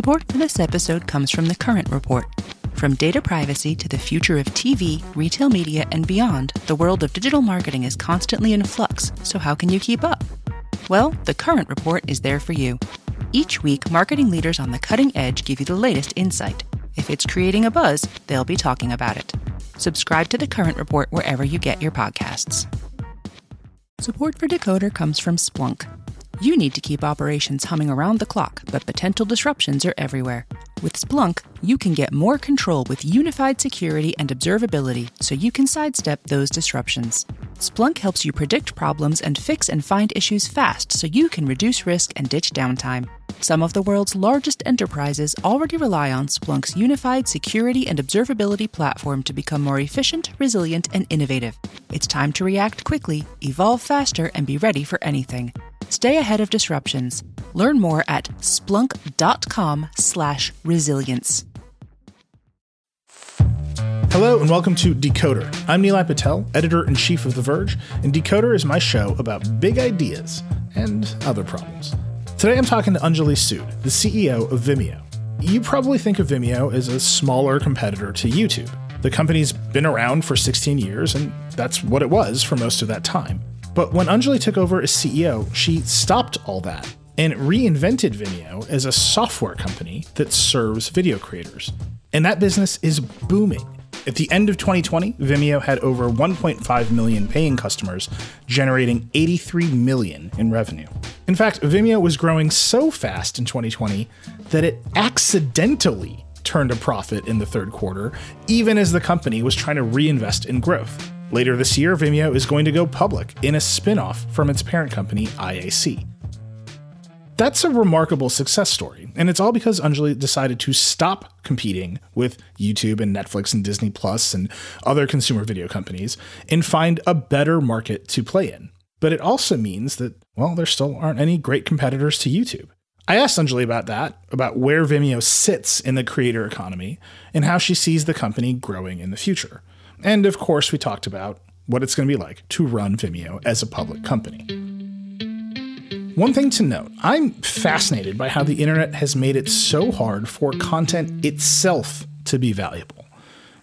Support for this episode comes from the Current Report. From data privacy to the future of TV, retail media, and beyond, the world of digital marketing is constantly in flux, so how can you keep up? Well, the Current Report is there for you. Each week, marketing leaders on the cutting edge give you the latest insight. If it's creating a buzz, they'll be talking about it. Subscribe to the Current Report wherever you get your podcasts. Support for Decoder comes from Splunk. You need to keep operations humming around the clock, but potential disruptions are everywhere. With Splunk, you can get more control with unified security and observability so you can sidestep those disruptions. Splunk helps you predict problems and fix and find issues fast so you can reduce risk and ditch downtime. Some of the world's largest enterprises already rely on Splunk's unified security and observability platform to become more efficient, resilient, and innovative. It's time to react quickly, evolve faster, and be ready for anything. Stay ahead of disruptions. Learn more at splunk.com/resilience. Hello and welcome to Decoder. I'm Nilay Patel, editor in chief of The Verge, and Decoder is my show about big ideas and other problems. Today I'm talking to Anjali Sood, the CEO of Vimeo. You probably think of Vimeo as a smaller competitor to YouTube. The company's been around for 16 years, and that's what it was for most of that time. But when Anjali took over as CEO, she stopped all that and reinvented Vimeo as a software company that serves video creators. And that business is booming. At the end of 2020, Vimeo had over 1.5 million paying customers, generating 83 million in revenue. In fact, Vimeo was growing so fast in 2020 that it accidentally turned a profit in the third quarter, even as the company was trying to reinvest in growth. Later this year, Vimeo is going to go public in a spin off from its parent company, IAC. That's a remarkable success story, and it's all because Anjali decided to stop competing with YouTube and Netflix and Disney Plus and other consumer video companies and find a better market to play in. But it also means that, well, there still aren't any great competitors to YouTube. I asked Anjali about that, about where Vimeo sits in the creator economy, and how she sees the company growing in the future. And of course, we talked about what it's going to be like to run Vimeo as a public company. One thing to note I'm fascinated by how the internet has made it so hard for content itself to be valuable.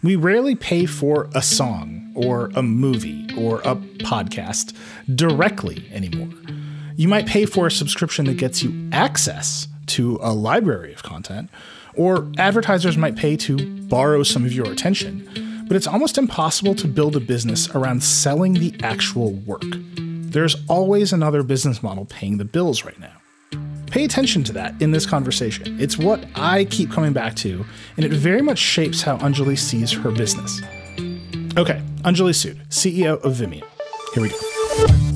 We rarely pay for a song or a movie or a podcast directly anymore. You might pay for a subscription that gets you access to a library of content, or advertisers might pay to borrow some of your attention but it's almost impossible to build a business around selling the actual work. There's always another business model paying the bills right now. Pay attention to that in this conversation. It's what I keep coming back to, and it very much shapes how Anjali sees her business. Okay, Anjali Sood, CEO of Vimeo. Here we go.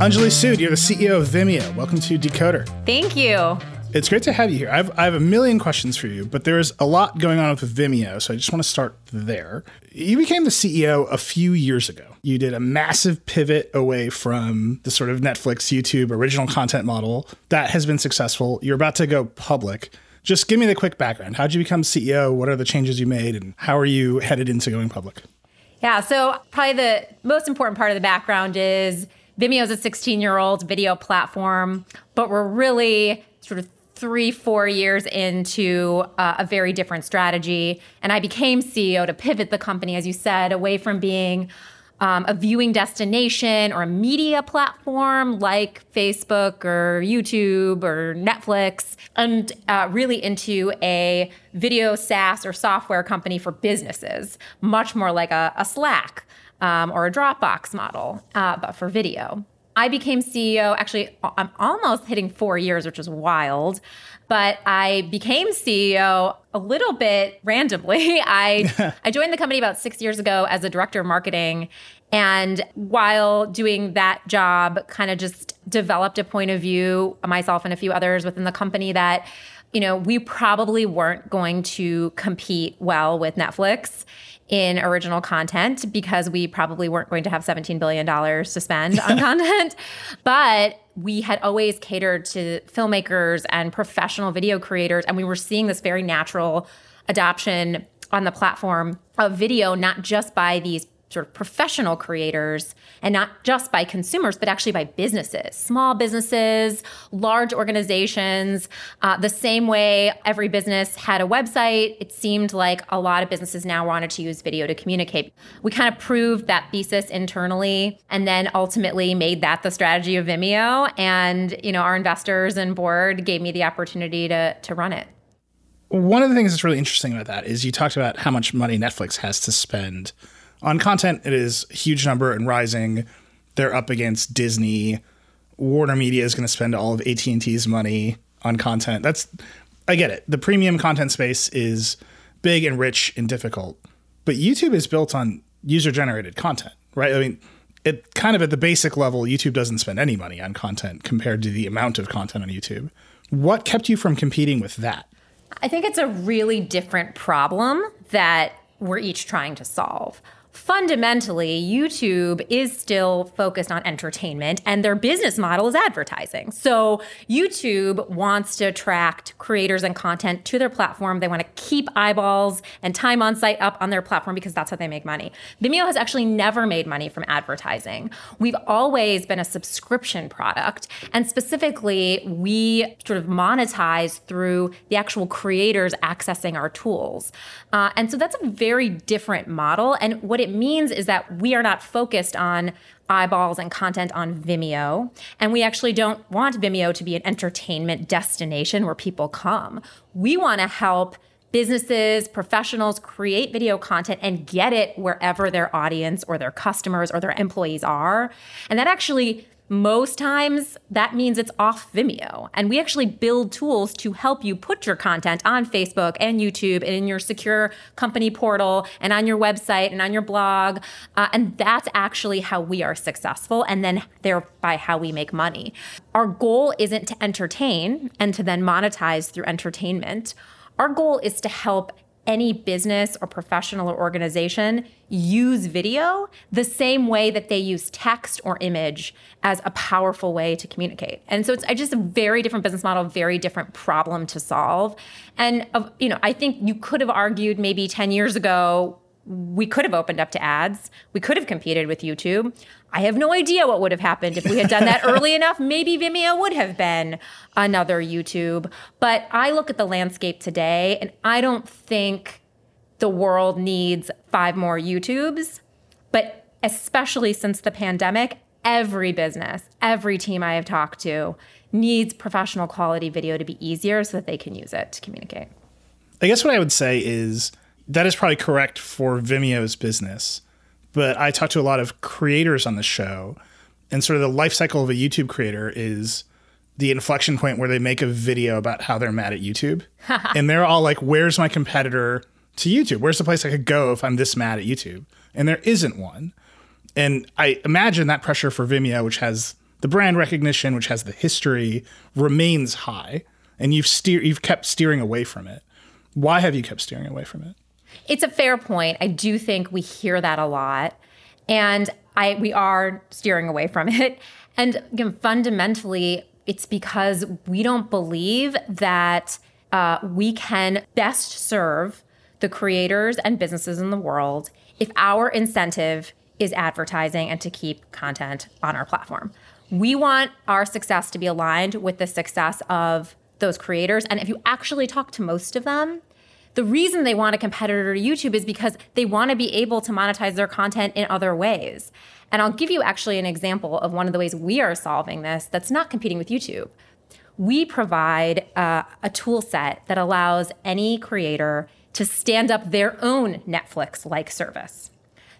Anjali Sood, you're the CEO of Vimeo. Welcome to Decoder. Thank you. It's great to have you here. I've, I have a million questions for you, but there's a lot going on with Vimeo, so I just want to start there. You became the CEO a few years ago. You did a massive pivot away from the sort of Netflix, YouTube original content model that has been successful. You're about to go public. Just give me the quick background. How'd you become CEO? What are the changes you made? And how are you headed into going public? Yeah, so probably the most important part of the background is Vimeo is a 16 year old video platform, but we're really sort of three, four years into uh, a very different strategy. And I became CEO to pivot the company, as you said, away from being um, a viewing destination or a media platform like Facebook or YouTube or Netflix, and uh, really into a video SaaS or software company for businesses, much more like a, a Slack um, or a Dropbox model, uh, but for video. I became CEO, actually, I'm almost hitting four years, which is wild. But I became CEO a little bit randomly. I, I joined the company about six years ago as a director of marketing. And while doing that job, kind of just developed a point of view, myself and a few others within the company, that you know, we probably weren't going to compete well with Netflix in original content because we probably weren't going to have $17 billion to spend on content. But we had always catered to filmmakers and professional video creators, and we were seeing this very natural adoption on the platform of video, not just by these sort of professional creators and not just by consumers, but actually by businesses, small businesses, large organizations. Uh, the same way every business had a website, it seemed like a lot of businesses now wanted to use video to communicate. We kind of proved that thesis internally and then ultimately made that the strategy of Vimeo. And, you know, our investors and board gave me the opportunity to, to run it. One of the things that's really interesting about that is you talked about how much money Netflix has to spend on content, it is huge number and rising. They're up against Disney. Warner Media is going to spend all of AT and T's money on content. That's I get it. The premium content space is big and rich and difficult, but YouTube is built on user generated content, right? I mean, it kind of at the basic level, YouTube doesn't spend any money on content compared to the amount of content on YouTube. What kept you from competing with that? I think it's a really different problem that we're each trying to solve fundamentally, YouTube is still focused on entertainment and their business model is advertising. So, YouTube wants to attract creators and content to their platform. They want to keep eyeballs and time on site up on their platform because that's how they make money. Vimeo has actually never made money from advertising. We've always been a subscription product. And specifically, we sort of monetize through the actual creators accessing our tools. Uh, and so that's a very different model. And what it means is that we are not focused on eyeballs and content on Vimeo. And we actually don't want Vimeo to be an entertainment destination where people come. We want to help businesses, professionals create video content and get it wherever their audience or their customers or their employees are. And that actually most times that means it's off Vimeo. And we actually build tools to help you put your content on Facebook and YouTube and in your secure company portal and on your website and on your blog. Uh, and that's actually how we are successful and then thereby how we make money. Our goal isn't to entertain and to then monetize through entertainment. Our goal is to help any business or professional or organization use video the same way that they use text or image as a powerful way to communicate. And so it's just a very different business model, very different problem to solve. And you know, I think you could have argued maybe 10 years ago we could have opened up to ads. We could have competed with YouTube. I have no idea what would have happened if we had done that early enough. Maybe Vimeo would have been another YouTube. But I look at the landscape today and I don't think the world needs five more YouTubes. But especially since the pandemic, every business, every team I have talked to needs professional quality video to be easier so that they can use it to communicate. I guess what I would say is that is probably correct for Vimeo's business. But I talk to a lot of creators on the show, and sort of the life cycle of a YouTube creator is the inflection point where they make a video about how they're mad at YouTube. and they're all like, Where's my competitor to YouTube? Where's the place I could go if I'm this mad at YouTube? And there isn't one. And I imagine that pressure for Vimeo, which has the brand recognition, which has the history, remains high. And you've steer you've kept steering away from it. Why have you kept steering away from it? It's a fair point. I do think we hear that a lot. And I we are steering away from it. And fundamentally, it's because we don't believe that uh, we can best serve the creators and businesses in the world if our incentive is advertising and to keep content on our platform. We want our success to be aligned with the success of those creators. And if you actually talk to most of them, the reason they want a competitor to YouTube is because they want to be able to monetize their content in other ways. And I'll give you actually an example of one of the ways we are solving this that's not competing with YouTube. We provide uh, a tool set that allows any creator to stand up their own Netflix like service.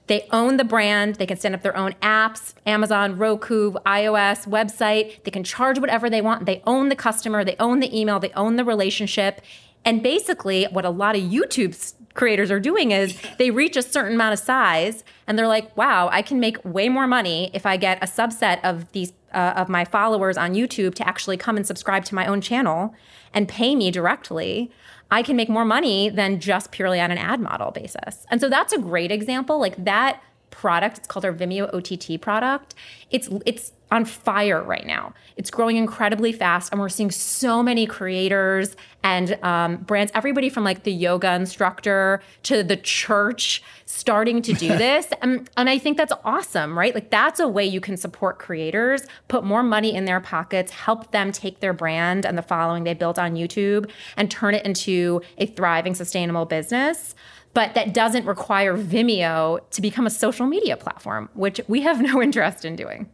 They own the brand. They can stand up their own apps, Amazon, Roku, iOS, website. They can charge whatever they want. They own the customer. They own the email. They own the relationship. And basically, what a lot of YouTube creators are doing is they reach a certain amount of size and they're like, wow, I can make way more money if I get a subset of these uh, of my followers on YouTube to actually come and subscribe to my own channel and pay me directly. I can make more money than just purely on an ad model basis. And so that's a great example. Like that product, it's called our Vimeo OTT product. It's it's on fire right now. It's growing incredibly fast, and we're seeing so many creators and um, brands, everybody from like the yoga instructor to the church, starting to do this. and, and I think that's awesome, right? Like, that's a way you can support creators, put more money in their pockets, help them take their brand and the following they built on YouTube and turn it into a thriving, sustainable business but that doesn't require Vimeo to become a social media platform, which we have no interest in doing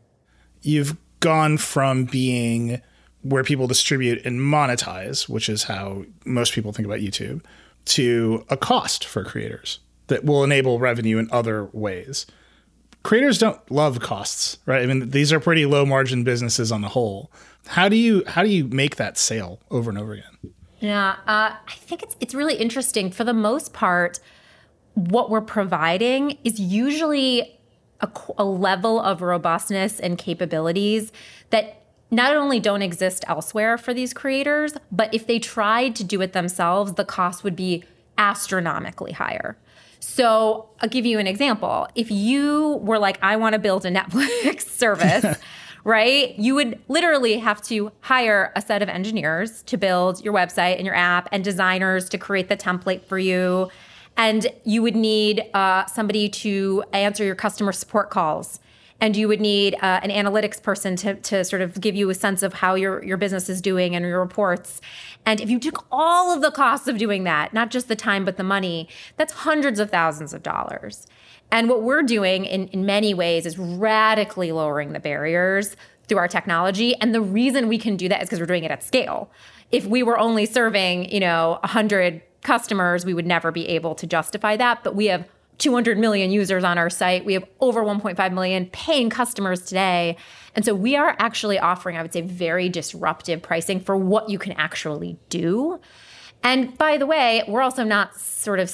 you've gone from being where people distribute and monetize, which is how most people think about YouTube, to a cost for creators that will enable revenue in other ways. Creators don't love costs, right? I mean, these are pretty low margin businesses on the whole. How do you how do you make that sale over and over again? Yeah, uh, I think it's it's really interesting. For the most part, what we're providing is usually a, a level of robustness and capabilities that not only don't exist elsewhere for these creators, but if they tried to do it themselves, the cost would be astronomically higher. So I'll give you an example. If you were like, I want to build a Netflix service, right? You would literally have to hire a set of engineers to build your website and your app and designers to create the template for you and you would need uh, somebody to answer your customer support calls and you would need uh, an analytics person to, to sort of give you a sense of how your, your business is doing and your reports. And if you took all of the costs of doing that, not just the time, but the money, that's hundreds of thousands of dollars. And what we're doing in, in many ways is radically lowering the barriers through our technology. And the reason we can do that is because we're doing it at scale. If we were only serving, you know, 100 customers, we would never be able to justify that. But we have 200 million users on our site. We have over 1.5 million paying customers today. And so we are actually offering, I would say, very disruptive pricing for what you can actually do. And by the way, we're also not sort of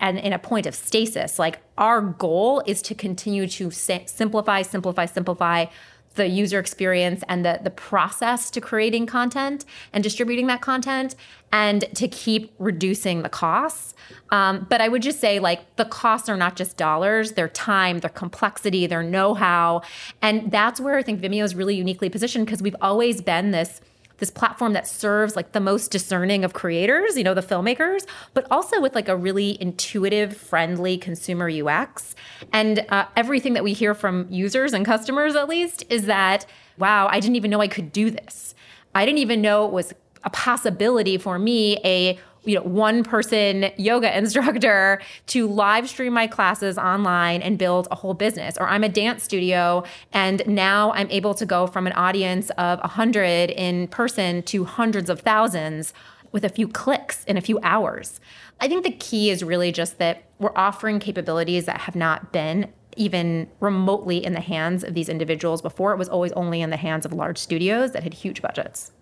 and in a point of stasis. Like our goal is to continue to simplify, simplify, simplify the user experience and the the process to creating content and distributing that content and to keep reducing the costs um, but i would just say like the costs are not just dollars their time their complexity their know-how and that's where i think vimeo is really uniquely positioned because we've always been this this platform that serves like the most discerning of creators, you know, the filmmakers, but also with like a really intuitive, friendly consumer UX. And uh, everything that we hear from users and customers, at least, is that, wow, I didn't even know I could do this. I didn't even know it was a possibility for me, a you know one person yoga instructor to live stream my classes online and build a whole business. Or i'm a dance studio and now i'm able to go from an audience of 100 in person to hundreds of thousands with a few clicks in a few hours. I think the key is really just that we're offering capabilities that have not been even remotely in the hands of these individuals before. It was always only in the hands of large studios that had huge budgets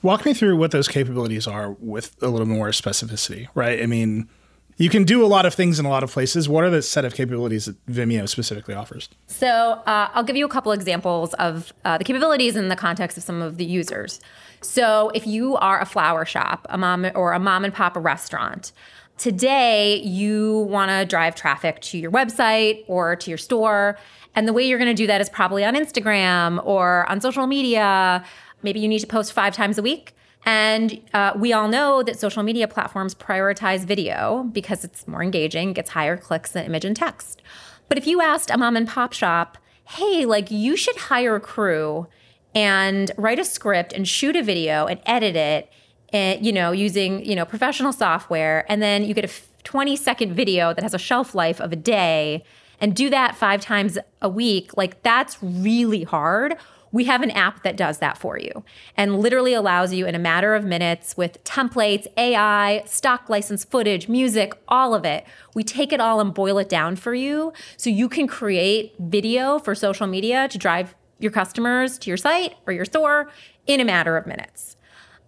Walk me through what those capabilities are with a little more specificity, right? I mean, you can do a lot of things in a lot of places. What are the set of capabilities that Vimeo specifically offers? So uh, I'll give you a couple examples of uh, the capabilities in the context of some of the users. So if you are a flower shop, a mom or a mom and pop restaurant, today you want to drive traffic to your website or to your store, and the way you're going to do that is probably on Instagram or on social media Maybe you need to post five times a week. And uh, we all know that social media platforms prioritize video because it's more engaging, gets higher clicks than image and text. But if you asked a mom and pop shop, hey, like you should hire a crew and write a script and shoot a video and edit it, and, eh, you know, using, you know, professional software, and then you get a 20 second video that has a shelf life of a day and do that five times a week, like that's really hard we have an app that does that for you and literally allows you in a matter of minutes with templates, AI, stock license footage, music, all of it. We take it all and boil it down for you so you can create video for social media to drive your customers to your site or your store in a matter of minutes.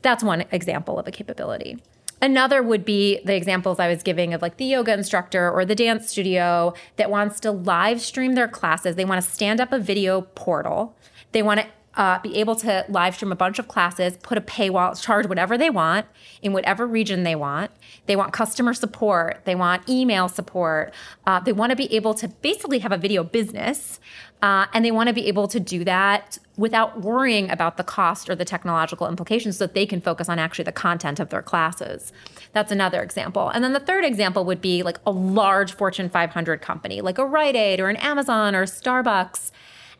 That's one example of a capability. Another would be the examples I was giving of like the yoga instructor or the dance studio that wants to live stream their classes. They want to stand up a video portal they want to uh, be able to live stream a bunch of classes, put a paywall, charge whatever they want in whatever region they want. They want customer support, they want email support, uh, they want to be able to basically have a video business, uh, and they want to be able to do that without worrying about the cost or the technological implications so that they can focus on actually the content of their classes. That's another example. And then the third example would be like a large Fortune 500 company, like a Rite Aid or an Amazon or Starbucks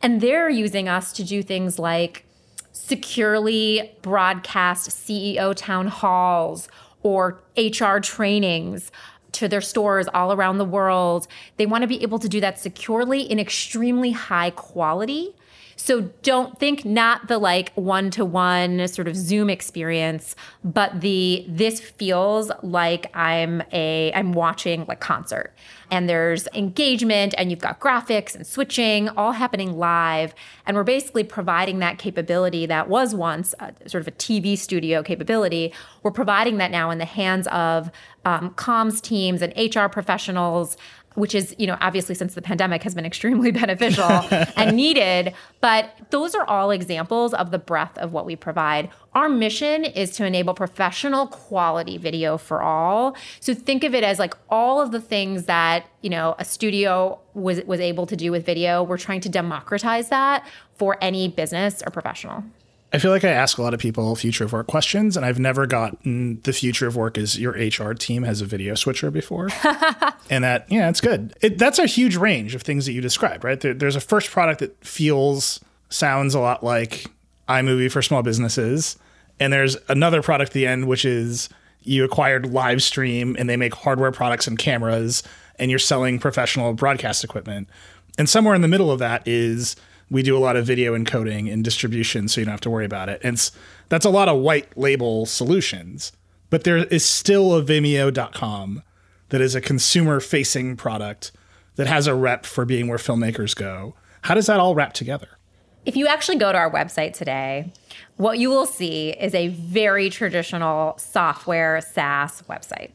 and they're using us to do things like securely broadcast CEO town halls or HR trainings to their stores all around the world. They want to be able to do that securely in extremely high quality so don't think not the like one to one sort of Zoom experience, but the this feels like I'm a I'm watching like concert. And there's engagement and you've got graphics and switching all happening live. And we're basically providing that capability that was once a, sort of a TV studio capability. We're providing that now in the hands of um, comms teams and HR professionals which is, you know, obviously since the pandemic has been extremely beneficial and needed. But those are all examples of the breadth of what we provide. Our mission is to enable professional quality video for all. So think of it as like all of the things that, you know, a studio was was able to do with video. We're trying to democratize that for any business or professional. I feel like I ask a lot of people future of work questions, and I've never gotten the future of work is your HR team has a video switcher before. and that, yeah, it's good. It, that's a huge range of things that you described, right? There, there's a first product that feels, sounds a lot like iMovie for small businesses. And there's another product at the end, which is you acquired Livestream and they make hardware products and cameras, and you're selling professional broadcast equipment. And somewhere in the middle of that is we do a lot of video encoding and distribution so you don't have to worry about it. And that's a lot of white label solutions. But there is still a Vimeo.com that is a consumer facing product that has a rep for being where filmmakers go. How does that all wrap together? If you actually go to our website today, what you will see is a very traditional software SaaS website.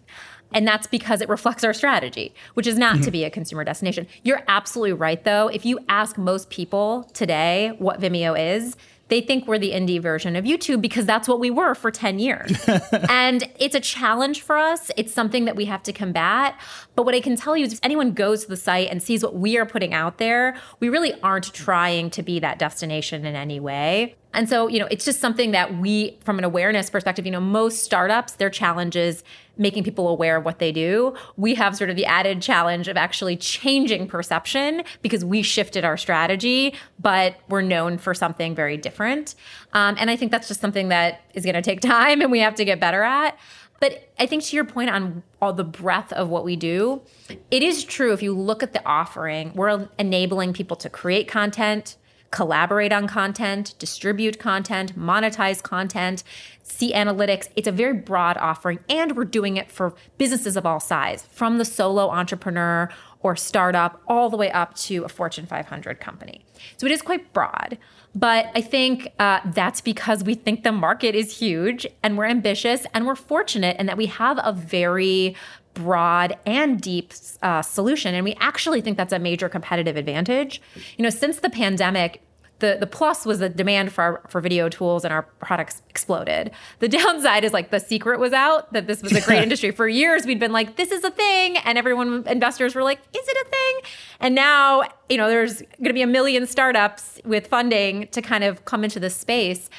And that's because it reflects our strategy, which is not mm-hmm. to be a consumer destination. You're absolutely right, though. If you ask most people today what Vimeo is, they think we're the indie version of YouTube because that's what we were for 10 years. and it's a challenge for us. It's something that we have to combat. But what I can tell you is if anyone goes to the site and sees what we are putting out there, we really aren't trying to be that destination in any way. And so, you know, it's just something that we, from an awareness perspective, you know, most startups, their challenges making people aware of what they do. We have sort of the added challenge of actually changing perception because we shifted our strategy, but we're known for something very different. Um, and I think that's just something that is going to take time and we have to get better at. But I think to your point on all the breadth of what we do, it is true. If you look at the offering, we're enabling people to create content, collaborate on content, distribute content, monetize content, see analytics. It's a very broad offering, and we're doing it for businesses of all size, from the solo entrepreneur or startup all the way up to a Fortune 500 company. So it is quite broad. But I think uh, that's because we think the market is huge and we're ambitious and we're fortunate in that we have a very broad and deep uh, solution. And we actually think that's a major competitive advantage. You know, since the pandemic, the the plus was the demand for our, for video tools and our products exploded. The downside is like the secret was out that this was a great industry. For years we'd been like this is a thing and everyone investors were like is it a thing? And now, you know, there's going to be a million startups with funding to kind of come into this space.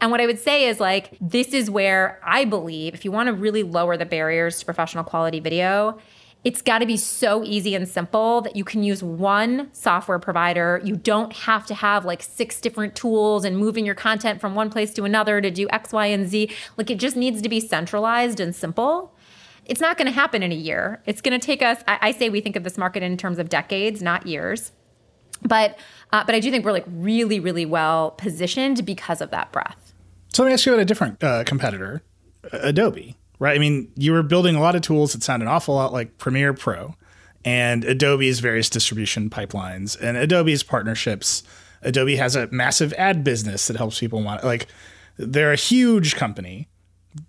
And what I would say is like this is where I believe if you want to really lower the barriers to professional quality video, it's got to be so easy and simple that you can use one software provider. You don't have to have like six different tools and moving your content from one place to another to do X, Y, and Z. Like it just needs to be centralized and simple. It's not going to happen in a year. It's going to take us, I, I, say we think of this market in terms of decades, not years. But, uh, but I do think we're like really, really well positioned because of that breadth. So let me ask you about a different uh, competitor, Adobe right? I mean, you were building a lot of tools that sound an awful lot like Premiere Pro and Adobe's various distribution pipelines and Adobe's partnerships. Adobe has a massive ad business that helps people want like they're a huge company.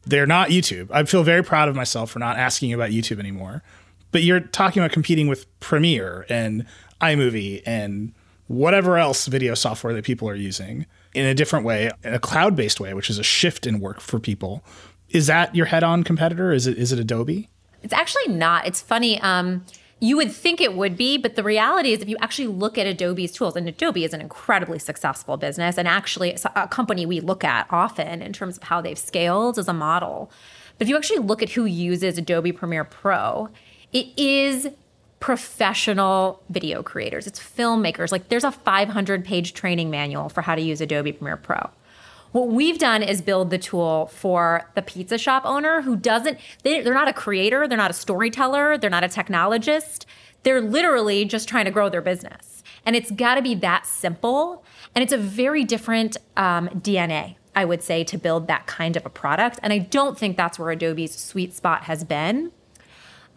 They're not YouTube. I feel very proud of myself for not asking about YouTube anymore. But you're talking about competing with Premiere and iMovie and whatever else video software that people are using. in a different way, in a cloud based way, which is a shift in work for people. Is that your head on competitor? Is it is it Adobe? It's actually not. It's funny. Um, you would think it would be, but the reality is, if you actually look at Adobe's tools, and Adobe is an incredibly successful business and actually a company we look at often in terms of how they've scaled as a model. But if you actually look at who uses Adobe Premiere Pro, it is professional video creators, it's filmmakers. Like there's a 500 page training manual for how to use Adobe Premiere Pro. What we've done is build the tool for the pizza shop owner who doesn't, they, they're not a creator, they're not a storyteller, they're not a technologist. They're literally just trying to grow their business. And it's got to be that simple. And it's a very different um, DNA, I would say, to build that kind of a product. And I don't think that's where Adobe's sweet spot has been.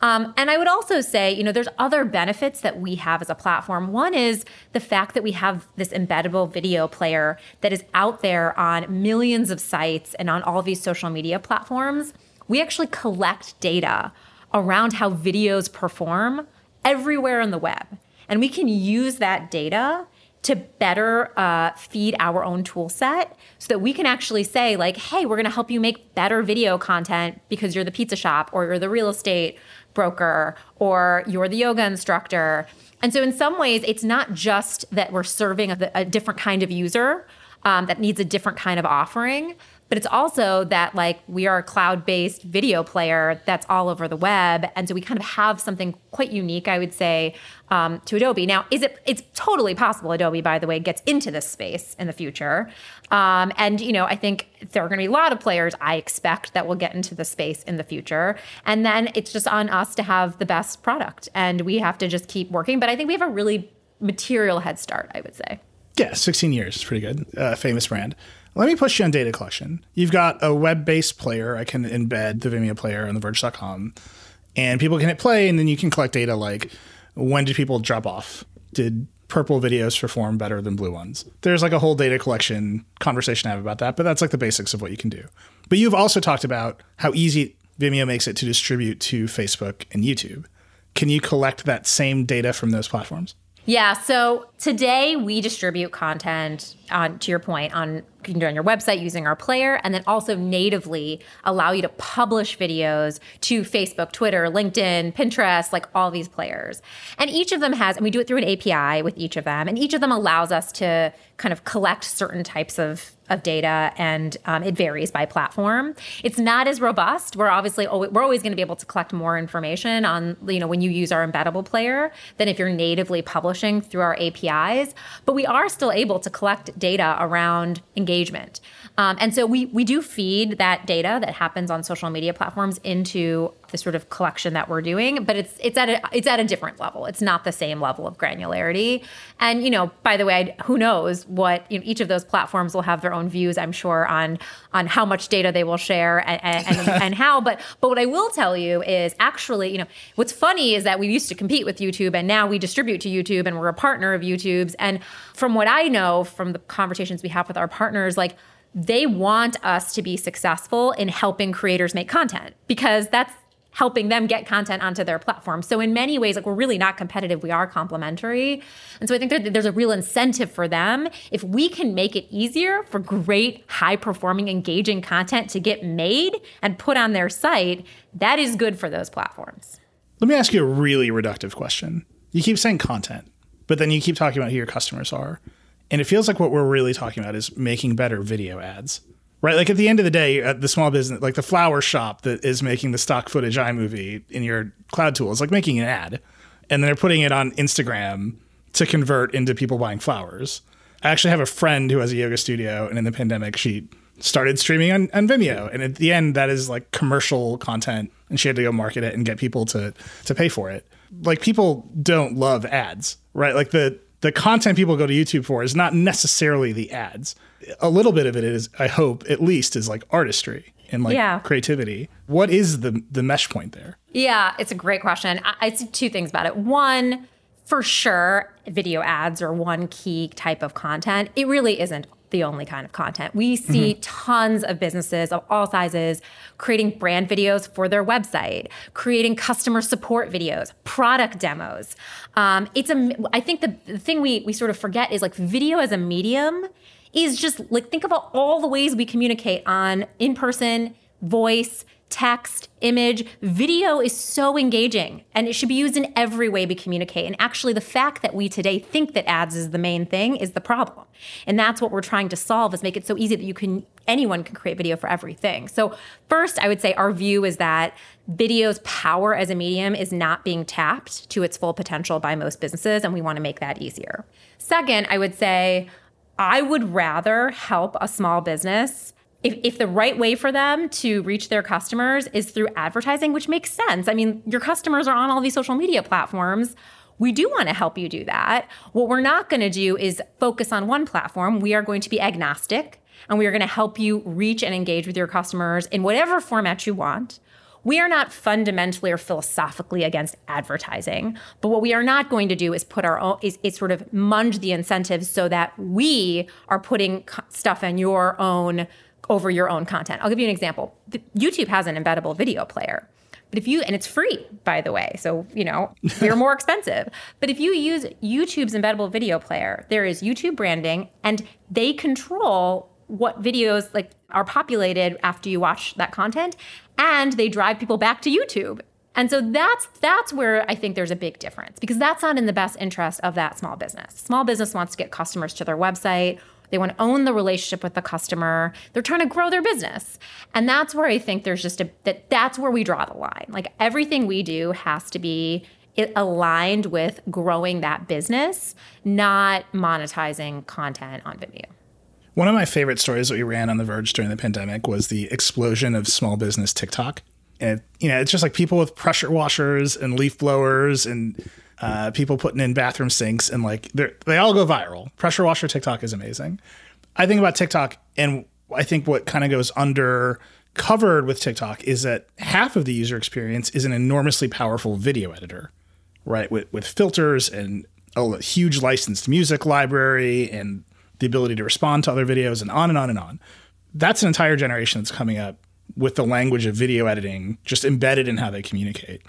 Um, and I would also say, you know, there's other benefits that we have as a platform. One is the fact that we have this embeddable video player that is out there on millions of sites and on all these social media platforms. We actually collect data around how videos perform everywhere on the web. And we can use that data to better uh, feed our own tool set so that we can actually say like hey we're going to help you make better video content because you're the pizza shop or you're the real estate broker or you're the yoga instructor. And so, in some ways, it's not just that we're serving a, a different kind of user um, that needs a different kind of offering, but it's also that like we are a cloud-based video player that's all over the web. And so we kind of have something quite unique i would say um, to adobe. Now is it it's totally possible adobe by the way gets into this space in the future um, and you know i think there are going to be a lot of players i expect that will get into the space in the future and then it's just on us to have the best product and we have to just keep working but i think we have a really material head start i would say yeah 16 years is pretty good uh, famous brand let me push you on data collection. You've got a web-based player. I can embed the Vimeo player on the Verge.com, and people can hit play, and then you can collect data like when did people drop off? Did purple videos perform better than blue ones? There's like a whole data collection conversation I have about that, but that's like the basics of what you can do. But you've also talked about how easy Vimeo makes it to distribute to Facebook and YouTube. Can you collect that same data from those platforms? Yeah. So today we distribute content on, to your point, on you can do on your website using our player, and then also natively allow you to publish videos to Facebook, Twitter, LinkedIn, Pinterest, like all these players. And each of them has, and we do it through an API with each of them, and each of them allows us to kind of collect certain types of of data and um, it varies by platform. It's not as robust. We're obviously we're always going to be able to collect more information on you know when you use our embeddable player than if you're natively publishing through our apis but we are still able to collect data around engagement um, and so we we do feed that data that happens on social media platforms into the sort of collection that we're doing, but it's it's at a it's at a different level. It's not the same level of granularity. And you know, by the way, who knows what you know, each of those platforms will have their own views, I'm sure, on on how much data they will share and and, and how. But but what I will tell you is actually, you know, what's funny is that we used to compete with YouTube, and now we distribute to YouTube, and we're a partner of YouTube's. And from what I know from the conversations we have with our partners, like they want us to be successful in helping creators make content because that's helping them get content onto their platform. So in many ways, like we're really not competitive, we are complementary. And so I think there's a real incentive for them if we can make it easier for great, high performing, engaging content to get made and put on their site, that is good for those platforms. Let me ask you a really reductive question. You keep saying content, but then you keep talking about who your customers are. And it feels like what we're really talking about is making better video ads. Right? Like at the end of the day, at the small business, like the flower shop that is making the stock footage iMovie in your cloud tool is like making an ad. And they're putting it on Instagram to convert into people buying flowers. I actually have a friend who has a yoga studio, and in the pandemic, she started streaming on, on Vimeo. And at the end, that is like commercial content, and she had to go market it and get people to to pay for it. Like people don't love ads, right? Like the the content people go to YouTube for is not necessarily the ads. A little bit of it is, I hope, at least, is like artistry and like yeah. creativity. What is the the mesh point there? Yeah, it's a great question. I, I see two things about it. One, for sure, video ads are one key type of content. It really isn't the only kind of content. We see mm-hmm. tons of businesses of all sizes creating brand videos for their website, creating customer support videos, product demos. Um, it's a. I think the, the thing we we sort of forget is like video as a medium is just like think about all the ways we communicate on in person, voice, text, image, video is so engaging and it should be used in every way we communicate. And actually, the fact that we today think that ads is the main thing is the problem. And that's what we're trying to solve is make it so easy that you can anyone can create video for everything. So, first, I would say our view is that video's power as a medium is not being tapped to its full potential by most businesses, and we want to make that easier. Second, I would say I would rather help a small business if, if the right way for them to reach their customers is through advertising, which makes sense. I mean, your customers are on all these social media platforms. We do want to help you do that. What we're not going to do is focus on one platform. We are going to be agnostic and we are going to help you reach and engage with your customers in whatever format you want. We are not fundamentally or philosophically against advertising, but what we are not going to do is put our own is, is sort of munge the incentives so that we are putting stuff in your own over your own content. I'll give you an example. YouTube has an embeddable video player. But if you, and it's free, by the way, so, you know, they're more expensive. But if you use YouTube's embeddable video player, there is YouTube branding and they control what videos like are populated after you watch that content and they drive people back to YouTube. And so that's that's where I think there's a big difference because that's not in the best interest of that small business. Small business wants to get customers to their website. They want to own the relationship with the customer. They're trying to grow their business. And that's where I think there's just a that that's where we draw the line. Like everything we do has to be aligned with growing that business, not monetizing content on video. One of my favorite stories that we ran on The Verge during the pandemic was the explosion of small business TikTok. And, you know, it's just like people with pressure washers and leaf blowers and uh, people putting in bathroom sinks and like they all go viral. Pressure washer TikTok is amazing. I think about TikTok and I think what kind of goes under covered with TikTok is that half of the user experience is an enormously powerful video editor, right? With, with filters and a huge licensed music library and the ability to respond to other videos, and on and on and on. That's an entire generation that's coming up with the language of video editing just embedded in how they communicate.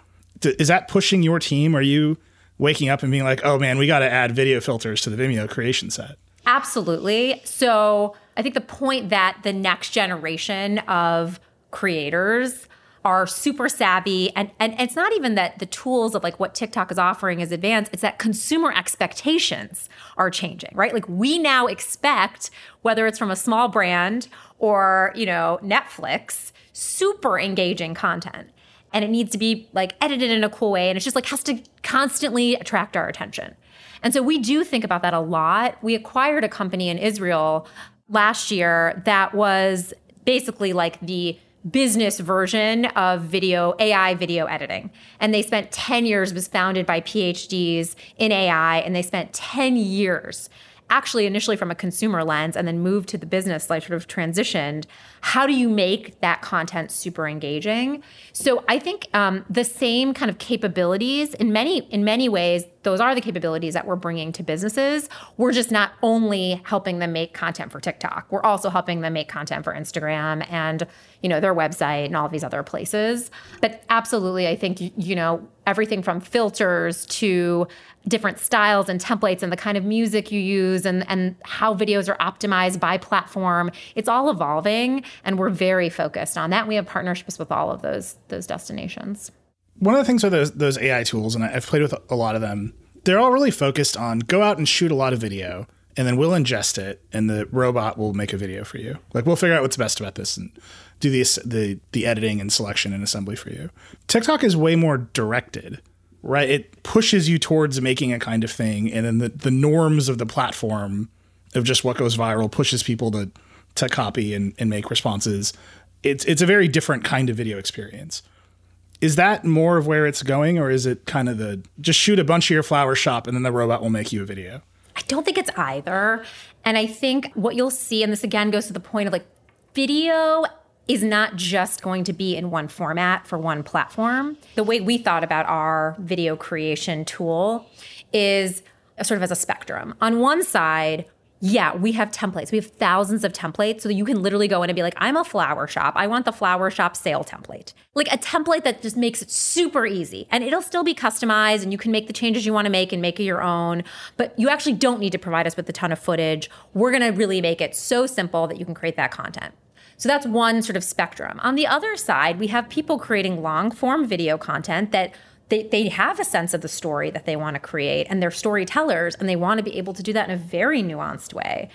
Is that pushing your team? Are you waking up and being like, oh man, we got to add video filters to the Vimeo creation set? Absolutely. So I think the point that the next generation of creators are super savvy and, and it's not even that the tools of like what TikTok is offering is advanced, it's that consumer expectations are changing, right? Like we now expect whether it's from a small brand or, you know, Netflix, super engaging content. And it needs to be like edited in a cool way and it's just like has to constantly attract our attention. And so we do think about that a lot. We acquired a company in Israel last year that was basically like the business version of video AI video editing. And they spent 10 years was founded by PhDs in AI and they spent 10 years actually initially from a consumer lens and then moved to the business like sort of transitioned how do you make that content super engaging? So i think um, the same kind of capabilities in many in many ways those are the capabilities that we're bringing to businesses we're just not only helping them make content for tiktok we're also helping them make content for instagram and you know their website and all of these other places but absolutely i think you know everything from filters to different styles and templates and the kind of music you use and, and how videos are optimized by platform. It's all evolving and we're very focused on that. We have partnerships with all of those those destinations. One of the things with those those AI tools, and I've played with a lot of them, they're all really focused on go out and shoot a lot of video and then we'll ingest it and the robot will make a video for you. Like we'll figure out what's best about this and do the the the editing and selection and assembly for you. TikTok is way more directed right? It pushes you towards making a kind of thing, and then the, the norms of the platform of just what goes viral pushes people to to copy and, and make responses. It's it's a very different kind of video experience. Is that more of where it's going, or is it kind of the just shoot a bunch of your flower shop and then the robot will make you a video? I don't think it's either. And I think what you'll see, and this again goes to the point of like video is not just going to be in one format for one platform. The way we thought about our video creation tool is sort of as a spectrum. On one side, Yeah, we have templates. We have thousands of templates so that you can literally go in and be like, I'm a flower shop. I want the flower shop sale template. Like a template that just makes it super easy. And it'll still be customized and you can make the changes you want to make and make it your own. But you actually don't need to provide us with a ton of footage. We're going to really make it so simple that you can create that content. So that's one sort of spectrum. On the other side, we have people creating long form video content that they, they have a sense of the story that they want to create and they're storytellers and they want to be able to do that in a very nuanced way.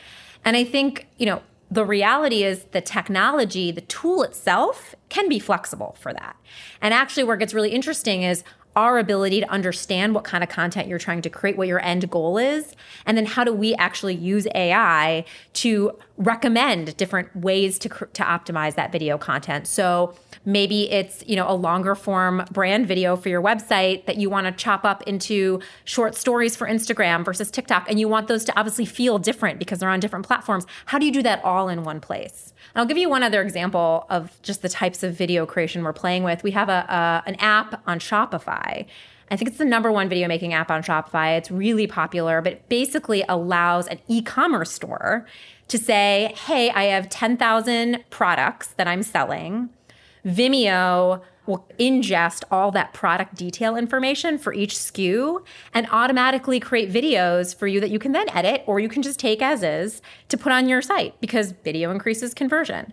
And I think, you know, the reality is the technology, the tool itself can be flexible for that. And actually, where it gets really interesting is our ability to understand what kind of content you're trying to create, what your end goal is, and then how do we actually use AI to recommend different ways to to optimize that video content. So maybe it's you know a longer form brand video for your website that you want to chop up into short stories for Instagram versus TikTok, and you want those to obviously feel different because they're on different platforms. How do you do that all in one place? I'll give you one other example of just the types of video creation we're playing with. We have a, a an app on Shopify. I think it's the number one video making app on Shopify. It's really popular, but it basically allows an e commerce store to say, hey, I have 10,000 products that I'm selling. Vimeo will ingest all that product detail information for each SKU and automatically create videos for you that you can then edit or you can just take as is to put on your site because video increases conversion.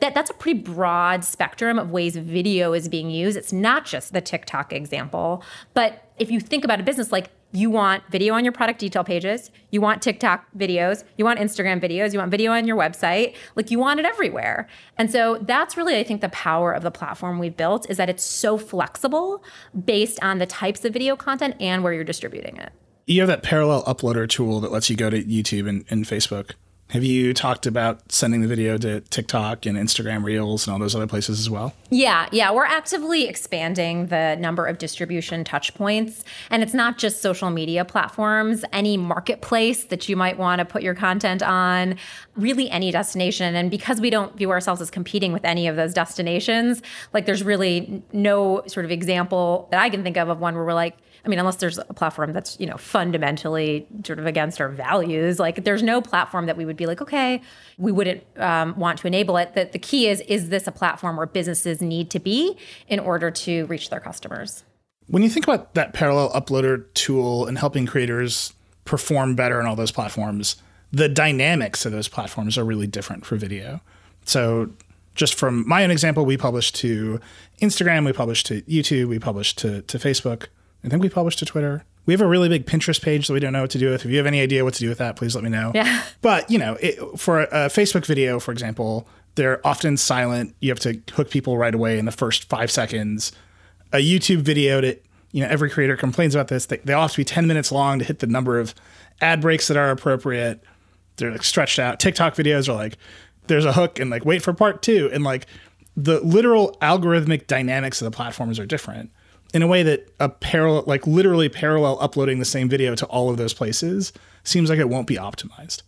That, that's a pretty broad spectrum of ways video is being used. It's not just the TikTok example, but if you think about a business like you want video on your product detail pages, you want TikTok videos, you want Instagram videos, you want video on your website, like you want it everywhere. And so that's really I think the power of the platform we've built is that it's so flexible based on the types of video content and where you're distributing it. You have that parallel uploader tool that lets you go to YouTube and, and Facebook. Have you talked about sending the video to TikTok and Instagram Reels and all those other places as well? Yeah, yeah. We're actively expanding the number of distribution touch points. And it's not just social media platforms, any marketplace that you might want to put your content on, really any destination. And because we don't view ourselves as competing with any of those destinations, like there's really no sort of example that I can think of of one where we're like, I mean, unless there's a platform that's, you know, fundamentally sort of against our values, like there's no platform that we would be like, okay, we wouldn't um, want to enable it. That the key is, is this a platform where businesses need to be in order to reach their customers? When you think about that parallel uploader tool and helping creators perform better on all those platforms, the dynamics of those platforms are really different for video. So just from my own example, we publish to Instagram, we publish to YouTube, we publish to, to Facebook. I think we published to Twitter. We have a really big Pinterest page that we don't know what to do with. If you have any idea what to do with that, please let me know. Yeah. But, you know, it, for a Facebook video, for example, they're often silent. You have to hook people right away in the first five seconds. A YouTube video that, you know, every creator complains about this. They, they all have to be 10 minutes long to hit the number of ad breaks that are appropriate. They're like stretched out. TikTok videos are like, there's a hook and like wait for part two. And like the literal algorithmic dynamics of the platforms are different in a way that a parallel, like literally parallel uploading the same video to all of those places seems like it won't be optimized.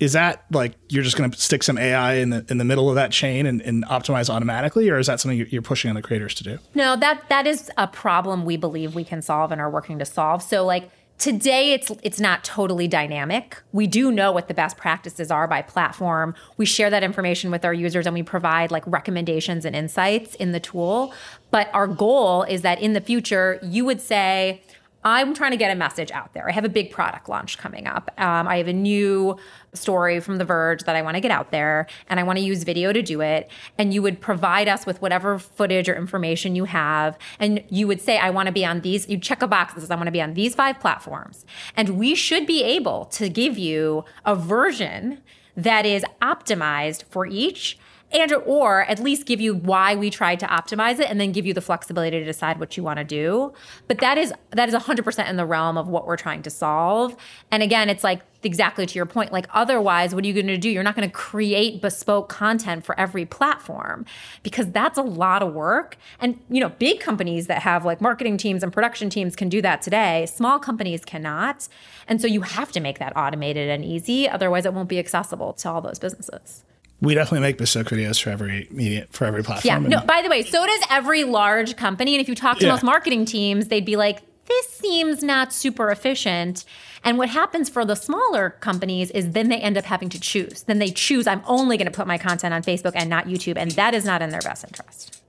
Is that like you're just going to stick some AI in the in the middle of that chain and, and optimize automatically, or is that something you're pushing on the creators to do? No, that that is a problem we believe we can solve and are working to solve. So like Today it's it's not totally dynamic. We do know what the best practices are by platform. We share that information with our users and we provide like recommendations and insights in the tool. But our goal is that in the future you would say I'm trying to get a message out there. I have a big product launch coming up. Um, I have a new story from The Verge that I want to get out there, and I want to use video to do it. And you would provide us with whatever footage or information you have, and you would say, I want to be on these. You check a box that says, I want to be on these five platforms. And we should be able to give you a version that is optimized for each and or at least give you why we tried to optimize it and then give you the flexibility to decide what you want to do. But that is that is 100% in the realm of what we're trying to solve. And again it's like exactly to your point like otherwise what are you going to do? You're not going to create bespoke content for every platform because that's a lot of work. And you know big companies that have like marketing teams and production teams can do that today. Small companies cannot. And so you have to make that automated and easy. Otherwise it won't be accessible to all those businesses we definitely make bespoke videos for every media for every platform. Yeah. No. By the way, so does every large company. And if you talk to yeah. most marketing teams, they'd be like, this seems not super efficient. And what happens for the smaller companies is then they end up having to choose. Then they choose, I'm only going to put my content on Facebook and not YouTube. And that is not in their best interest.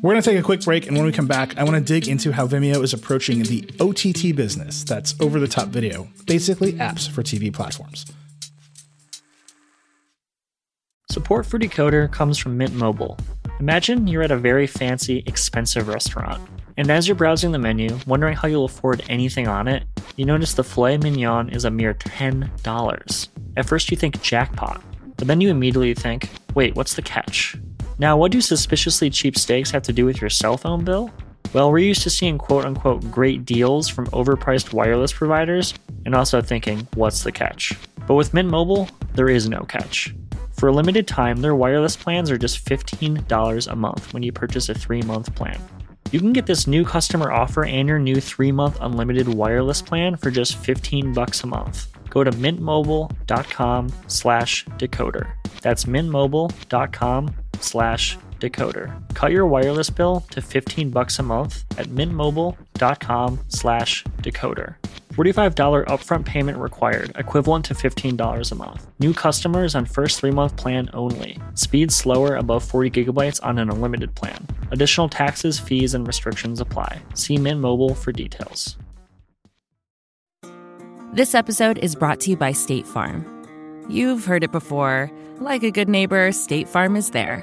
We're going to take a quick break. And when we come back, I want to dig into how Vimeo is approaching the OTT business that's over the top video, basically apps for TV platforms. Support for Decoder comes from Mint Mobile. Imagine you're at a very fancy, expensive restaurant. And as you're browsing the menu, wondering how you'll afford anything on it, you notice the filet mignon is a mere $10. At first, you think jackpot, but then you immediately think, wait, what's the catch? Now, what do suspiciously cheap steaks have to do with your cell phone bill? Well, we're used to seeing quote unquote great deals from overpriced wireless providers and also thinking, what's the catch? But with Mint Mobile, there is no catch. For a limited time, their wireless plans are just $15 a month when you purchase a three month plan. You can get this new customer offer and your new 3-month unlimited wireless plan for just 15 bucks a month. Go to mintmobile.com slash decoder. That's mintmobile.com slash decoder. Cut your wireless bill to 15 bucks a month at mintmobile.com slash decoder. $45 upfront payment required, equivalent to $15 a month. New customers on first three month plan only. Speed slower above 40 gigabytes on an unlimited plan. Additional taxes, fees, and restrictions apply. See Mint Mobile for details. This episode is brought to you by State Farm. You've heard it before. Like a good neighbor, State Farm is there.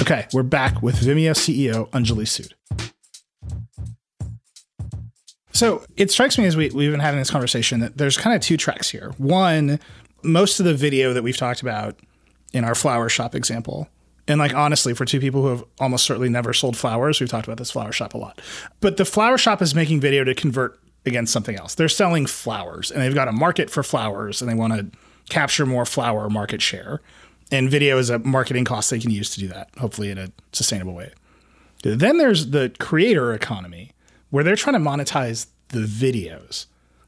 Okay, we're back with Vimeo CEO Anjali Sood. So it strikes me as we, we've been having this conversation that there's kind of two tracks here. One, most of the video that we've talked about in our flower shop example, and like honestly, for two people who have almost certainly never sold flowers, we've talked about this flower shop a lot. But the flower shop is making video to convert against something else. They're selling flowers and they've got a market for flowers and they want to capture more flower market share and video is a marketing cost they can use to do that, hopefully in a sustainable way. Then there's the creator economy, where they're trying to monetize the videos.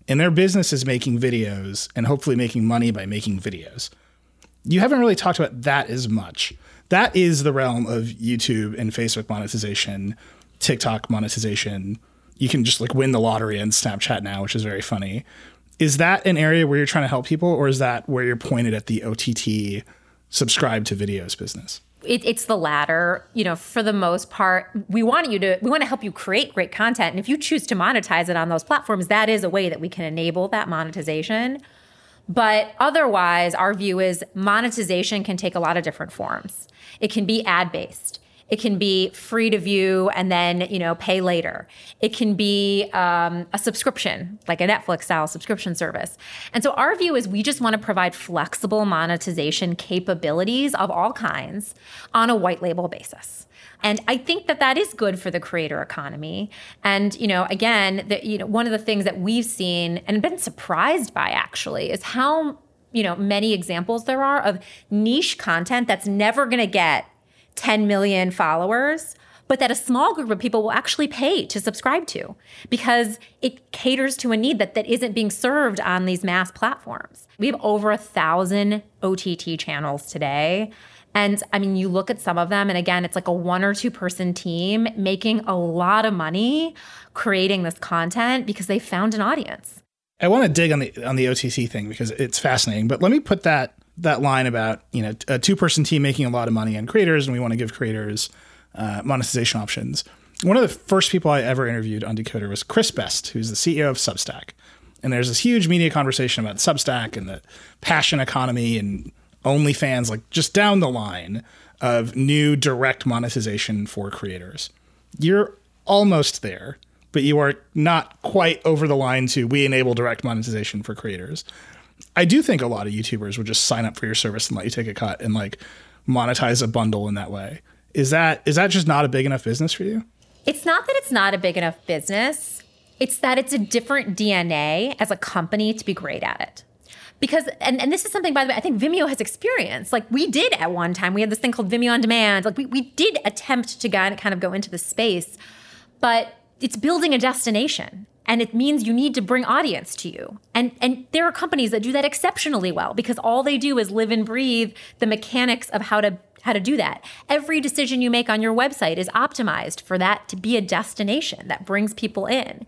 And their business is making videos and hopefully making money by making videos. You haven't really talked about that as much. That is the realm of YouTube and Facebook monetization, TikTok monetization. You can just like win the lottery in Snapchat now, which is very funny. Is that an area where you're trying to help people, or is that where you're pointed at the OTT subscribe to videos business? It, it's the latter. You know, for the most part, we want you to we want to help you create great content, and if you choose to monetize it on those platforms, that is a way that we can enable that monetization. But otherwise, our view is monetization can take a lot of different forms. It can be ad based. It can be free to view and then you know pay later. It can be um, a subscription, like a Netflix style subscription service. And so our view is we just want to provide flexible monetization capabilities of all kinds on a white label basis. And I think that that is good for the creator economy. And you know, again, the, you know, one of the things that we've seen and been surprised by actually is how you know many examples there are of niche content that's never going to get 10 million followers, but that a small group of people will actually pay to subscribe to because it caters to a need that, that isn't being served on these mass platforms. We have over a thousand OTT channels today. And I mean, you look at some of them, and again, it's like a one or two person team making a lot of money creating this content because they found an audience. I want to dig on the on the OTT thing because it's fascinating. But let me put that that line about you know a two person team making a lot of money on creators, and we want to give creators uh, monetization options. One of the first people I ever interviewed on Decoder was Chris Best, who's the CEO of Substack. And there's this huge media conversation about Substack and the passion economy and OnlyFans, like just down the line of new direct monetization for creators. You're almost there, but you are not quite over the line to we enable direct monetization for creators. I do think a lot of YouTubers would just sign up for your service and let you take a cut and like monetize a bundle in that way. Is that is that just not a big enough business for you? It's not that it's not a big enough business, it's that it's a different DNA as a company to be great at it. Because, and, and this is something, by the way, I think Vimeo has experienced. Like, we did at one time, we had this thing called Vimeo on Demand. Like, we, we did attempt to kind of go into the space, but it's building a destination and it means you need to bring audience to you and and there are companies that do that exceptionally well because all they do is live and breathe the mechanics of how to how to do that. Every decision you make on your website is optimized for that to be a destination that brings people in.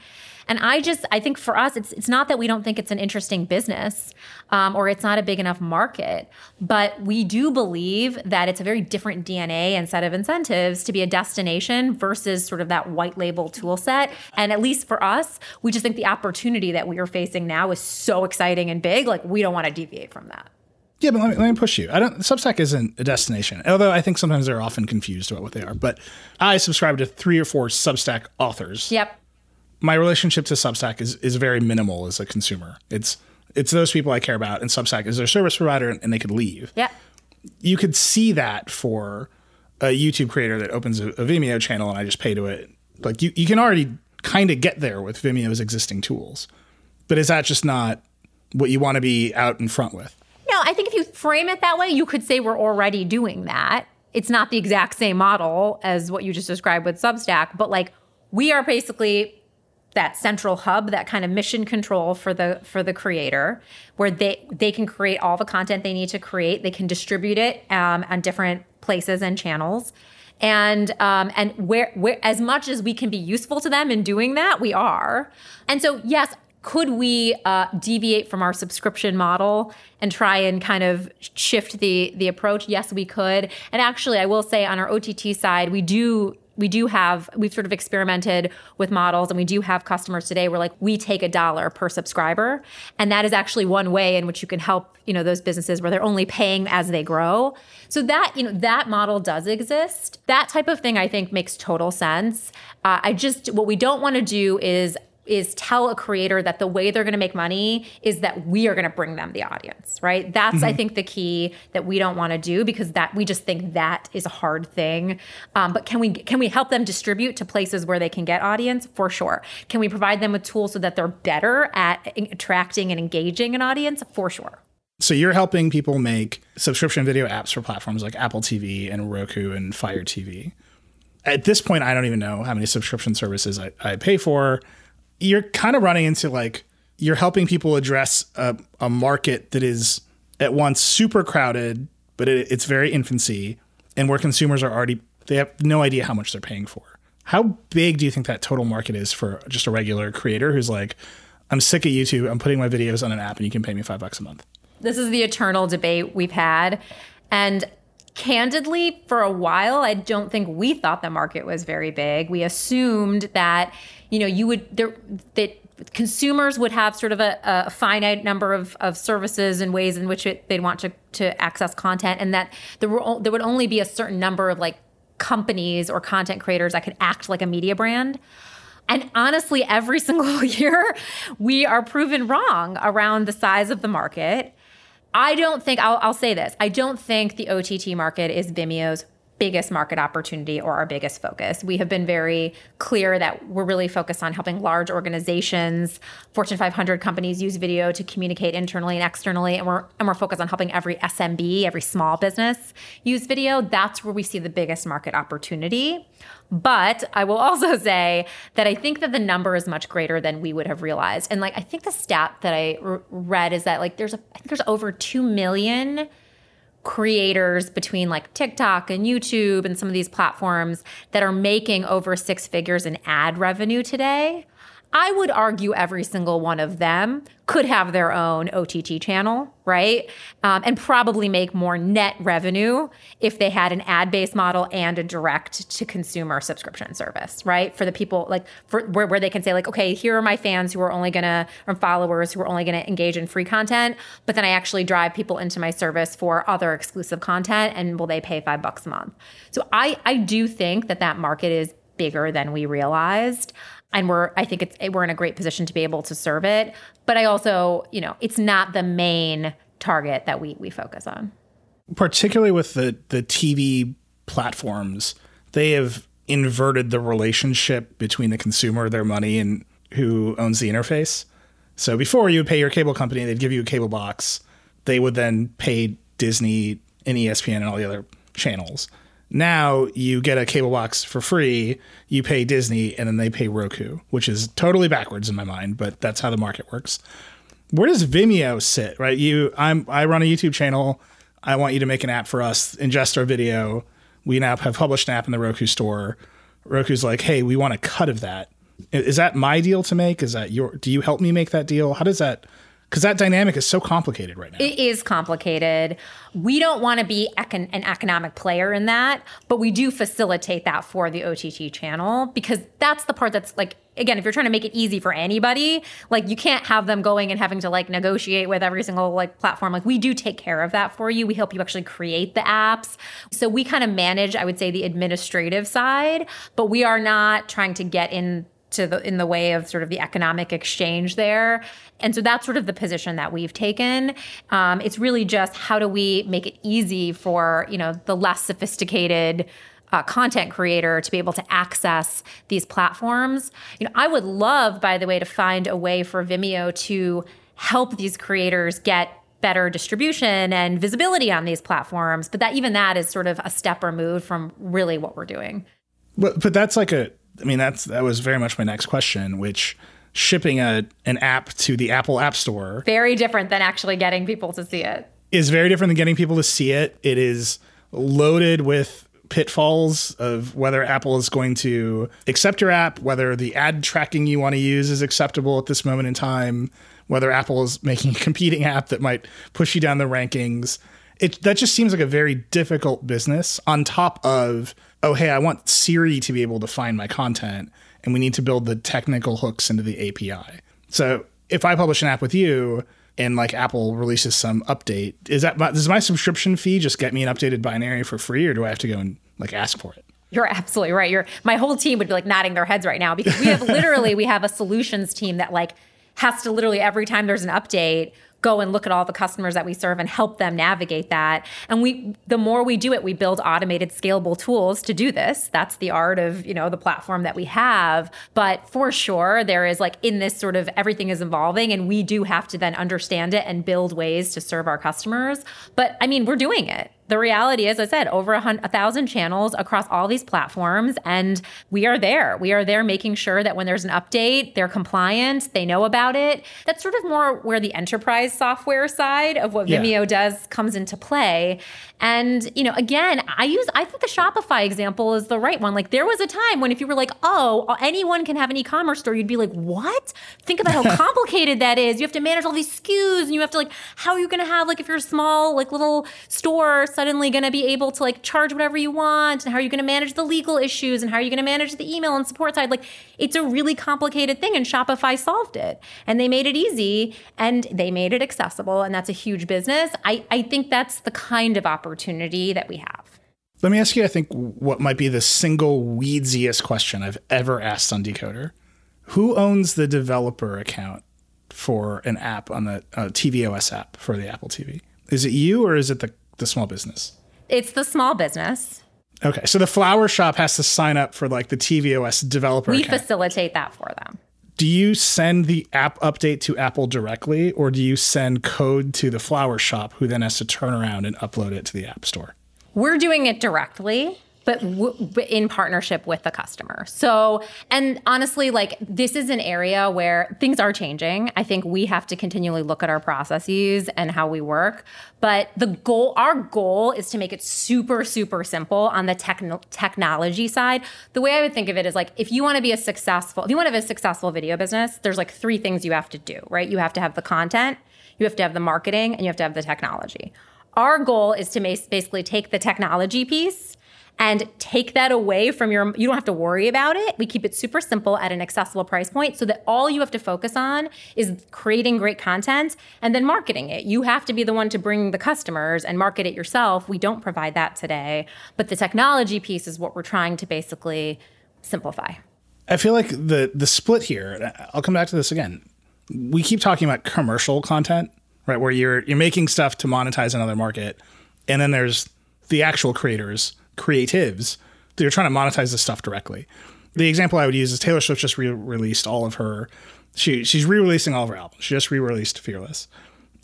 And I just, I think for us, it's it's not that we don't think it's an interesting business um, or it's not a big enough market, but we do believe that it's a very different DNA and set of incentives to be a destination versus sort of that white label tool set. And at least for us, we just think the opportunity that we are facing now is so exciting and big. Like we don't want to deviate from that. Yeah, but let me, let me push you. I don't. Substack isn't a destination, although I think sometimes they're often confused about what they are. But I subscribe to three or four Substack authors. Yep. My relationship to Substack is is very minimal as a consumer. It's it's those people I care about, and Substack is their service provider, and they could leave. Yeah. You could see that for a YouTube creator that opens a, a Vimeo channel, and I just pay to it. Like you, you can already kind of get there with Vimeo's existing tools, but is that just not what you want to be out in front with? No, I think if you frame it that way, you could say we're already doing that. It's not the exact same model as what you just described with Substack, but like we are basically that central hub, that kind of mission control for the for the creator, where they they can create all the content they need to create. They can distribute it um, on different places and channels, and um, and where where as much as we can be useful to them in doing that, we are. And so yes, could we uh, deviate from our subscription model and try and kind of shift the the approach? Yes, we could. And actually, I will say on our OTT side, we do we do have we've sort of experimented with models and we do have customers today where like we take a dollar per subscriber and that is actually one way in which you can help you know those businesses where they're only paying as they grow. So that you know that model does exist. That type of thing i think makes total sense. Uh, i just what we don't want to do is is tell a creator that the way they're going to make money is that we are going to bring them the audience, right? That's mm-hmm. I think the key that we don't want to do because that we just think that is a hard thing. Um, but can we can we help them distribute to places where they can get audience for sure? Can we provide them with tools so that they're better at attracting and engaging an audience for sure? So you're helping people make subscription video apps for platforms like Apple TV and Roku and Fire TV. At this point, I don't even know how many subscription services I, I pay for you're kind of running into like you're helping people address a, a market that is at once super crowded, but it, it's very infancy, and where consumers are already they have no idea how much they're paying for. How big do you think that total market is for just a regular creator who's like, I'm sick of YouTube. I'm putting my videos on an app, and you can pay me five bucks a month. This is the eternal debate we've had, and candidly, for a while, I don't think we thought the market was very big. We assumed that you know, you would there that consumers would have sort of a, a finite number of, of services and ways in which it, they'd want to, to access content, and that there were there would only be a certain number of like companies or content creators that could act like a media brand. And honestly, every single year, we are proven wrong around the size of the market. I don't think, I'll, I'll, say this I don't think the OTT market is Vimeo's biggest market opportunity or our biggest focus. We have been very clear that we're really focused on helping large organizations, Fortune 500 companies use video to communicate internally and externally and we're and we're focused on helping every SMB, every small business use video. That's where we see the biggest market opportunity. But I will also say that I think that the number is much greater than we would have realized. And like I think the stat that I r- read is that like there's a I think there's over 2 million creators between like TikTok and YouTube and some of these platforms that are making over six figures in ad revenue today. I would argue every single one of them could have their own OTT channel, right? Um, and probably make more net revenue if they had an ad based model and a direct to consumer subscription service, right? For the people like for where, where they can say, like, okay, here are my fans who are only gonna, or followers who are only gonna engage in free content, but then I actually drive people into my service for other exclusive content and will they pay five bucks a month? So I, I do think that that market is bigger than we realized and we're I think it's we're in a great position to be able to serve it. But I also, you know, it's not the main target that we we focus on. Particularly with the the TV platforms, they have inverted the relationship between the consumer, their money, and who owns the interface. So before you would pay your cable company, they'd give you a cable box. They would then pay Disney and ESPN and all the other channels. Now you get a cable box for free, you pay Disney, and then they pay Roku, which is totally backwards in my mind, but that's how the market works. Where does Vimeo sit? Right? You I'm I run a YouTube channel. I want you to make an app for us, ingest our video. We now have published an app in the Roku store. Roku's like, hey, we want a cut of that. Is that my deal to make? Is that your do you help me make that deal? How does that because that dynamic is so complicated right now. It is complicated. We don't want to be econ- an economic player in that, but we do facilitate that for the OTT channel because that's the part that's like again, if you're trying to make it easy for anybody, like you can't have them going and having to like negotiate with every single like platform. Like we do take care of that for you. We help you actually create the apps. So we kind of manage, I would say, the administrative side, but we are not trying to get in to the in the way of sort of the economic exchange there. And so that's sort of the position that we've taken. Um, it's really just how do we make it easy for you know the less sophisticated uh, content creator to be able to access these platforms. You know, I would love, by the way, to find a way for Vimeo to help these creators get better distribution and visibility on these platforms. But that even that is sort of a step removed from really what we're doing. But but that's like a I mean, that's that was very much my next question, which shipping a an app to the Apple App Store very different than actually getting people to see it. Is very different than getting people to see it. It is loaded with pitfalls of whether Apple is going to accept your app, whether the ad tracking you want to use is acceptable at this moment in time, whether Apple is making a competing app that might push you down the rankings. It that just seems like a very difficult business on top of oh, hey, I want Siri to be able to find my content, and we need to build the technical hooks into the API. So if I publish an app with you and like Apple releases some update, is that my, does my subscription fee just get me an updated binary for free, or do I have to go and like ask for it? You're absolutely right. You're my whole team would be like nodding their heads right now because we have literally we have a solutions team that like has to literally every time there's an update go and look at all the customers that we serve and help them navigate that. And we the more we do it, we build automated scalable tools to do this. That's the art of, you know, the platform that we have. But for sure, there is like in this sort of everything is evolving and we do have to then understand it and build ways to serve our customers. But I mean, we're doing it the reality is, I said, over a, hun- a, thousand channels across all these platforms, and we are there. We are there making sure that when there's an update, they're compliant, they know about it. That's sort of more where the enterprise software side of what Vimeo yeah. does comes into play. And you know, again, I use I think the Shopify example is the right one. Like there was a time when if you were like, oh, uh, anyone can have an e-commerce store, you'd be like, what? Think about how complicated that is. You have to manage all these SKUs, and you have to like, how are you going to have like if you're a small like little store suddenly going to be able to like charge whatever you want and how are you going to manage the legal issues and how are you going to manage the email and support side? Like it's a really complicated thing and shopify solved it. And they made it easy and they made it accessible and that's a huge business. I, I think that's the kind of opportunity that we have. Let me ask you i think what might be the single weedsiest question i've ever asked on decoder. Who owns the developer account for an app on the uh, tvOS app for the apple tv is it you or is it the the small business? It's the small business. Okay, so the flower shop has to sign up for like the tvOS developer. We account. facilitate that for them. Do you send the app update to Apple directly, or do you send code to the flower shop, who then has to turn around and upload it to the App Store? We're doing it directly but, w- in partnership with the customer. So, and honestly, like this is an area where things are changing. I think we have to continually look at our processes and how we work. But the goal, our goal is to make it super, super simple on the techn- technology side. The way I would think of it is like if you want to be a successful, if you want to have a successful video business, there's like three things you have to do, right? You have to have the content, you have to have the marketing, and you have to have the technology. Our goal is to basically take the technology piece and take that away from your you don't have to worry about it. We keep it super simple at an accessible price point so that all you have to focus on is creating great content and then marketing it. You have to be the one to bring the customers and market it yourself. We don't provide that today but the technology piece is what we're trying to basically simplify. I feel like the the split here i'll come back to this again. We keep talking about commercial content right where you're you're making stuff to monetize another market and then there's the actual creators creatives they're trying to monetize this stuff directly. The example I would use is Taylor Swift just re-released all of her she she's re-releasing all of her albums. She just re-released Fearless.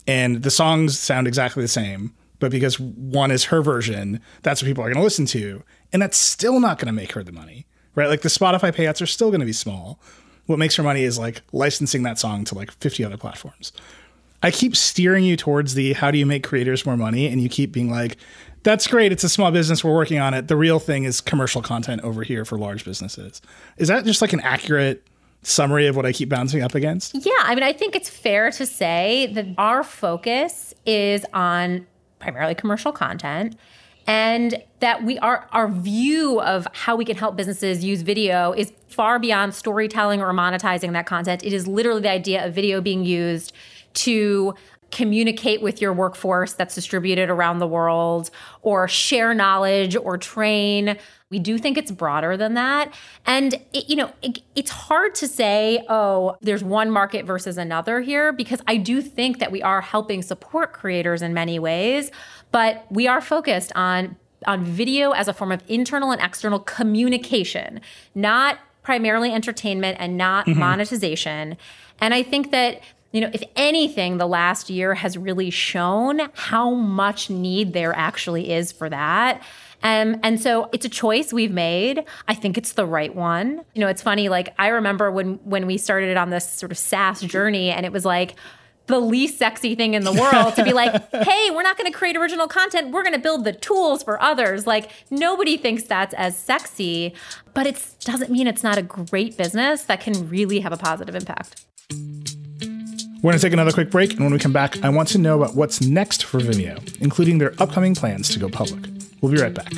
And the songs sound exactly the same, but because one is her version, that's what people are going to listen to, and that's still not going to make her the money. Right? Like the Spotify payouts are still going to be small. What makes her money is like licensing that song to like 50 other platforms. I keep steering you towards the how do you make creators more money and you keep being like that's great. It's a small business. We're working on it. The real thing is commercial content over here for large businesses. Is that just like an accurate summary of what I keep bouncing up against? Yeah. I mean, I think it's fair to say that our focus is on primarily commercial content and that we are our view of how we can help businesses use video is far beyond storytelling or monetizing that content. It is literally the idea of video being used to communicate with your workforce that's distributed around the world or share knowledge or train. We do think it's broader than that. And, it, you know, it, it's hard to say, oh, there's one market versus another here, because I do think that we are helping support creators in many ways, but we are focused on on video as a form of internal and external communication, not primarily entertainment and not mm-hmm. monetization. And I think that you know, if anything, the last year has really shown how much need there actually is for that. Um, and so it's a choice we've made. I think it's the right one. You know, it's funny. Like I remember when when we started on this sort of SaaS journey, and it was like the least sexy thing in the world to be like, hey, we're not going to create original content. We're going to build the tools for others. Like nobody thinks that's as sexy, but it doesn't mean it's not a great business that can really have a positive impact. We're going to take another quick break, and when we come back, I want to know about what's next for Vimeo, including their upcoming plans to go public. We'll be right back.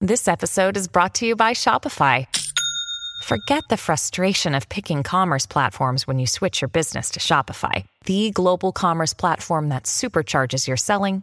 This episode is brought to you by Shopify. Forget the frustration of picking commerce platforms when you switch your business to Shopify, the global commerce platform that supercharges your selling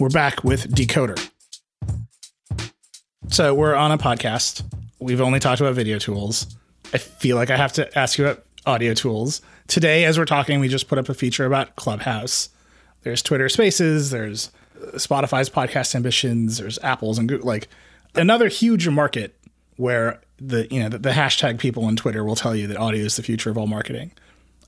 We're back with Decoder. So we're on a podcast. We've only talked about video tools. I feel like I have to ask you about audio tools. Today, as we're talking, we just put up a feature about Clubhouse. There's Twitter Spaces, there's Spotify's podcast ambitions, there's Apple's and Google, like another huge market where the you know the, the hashtag people on Twitter will tell you that audio is the future of all marketing.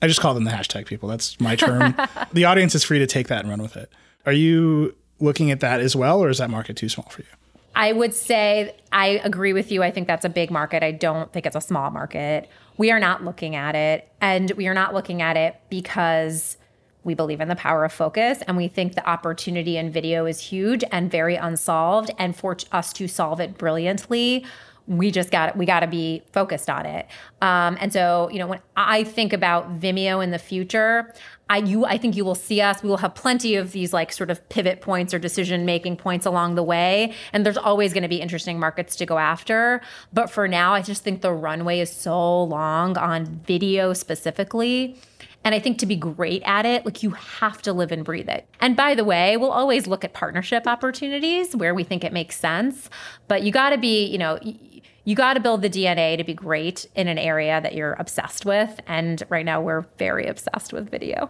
I just call them the hashtag people. That's my term. the audience is free to take that and run with it. Are you looking at that as well, or is that market too small for you? I would say I agree with you. I think that's a big market. I don't think it's a small market. We are not looking at it. And we are not looking at it because we believe in the power of focus and we think the opportunity in video is huge and very unsolved. And for us to solve it brilliantly, we just got we got to be focused on it. Um, and so, you know, when I think about Vimeo in the future, I you I think you will see us. We will have plenty of these like sort of pivot points or decision making points along the way, and there's always going to be interesting markets to go after. But for now, I just think the runway is so long on video specifically. And I think to be great at it, like you have to live and breathe it. And by the way, we'll always look at partnership opportunities where we think it makes sense, but you got to be, you know, you got to build the DNA to be great in an area that you're obsessed with. And right now, we're very obsessed with video.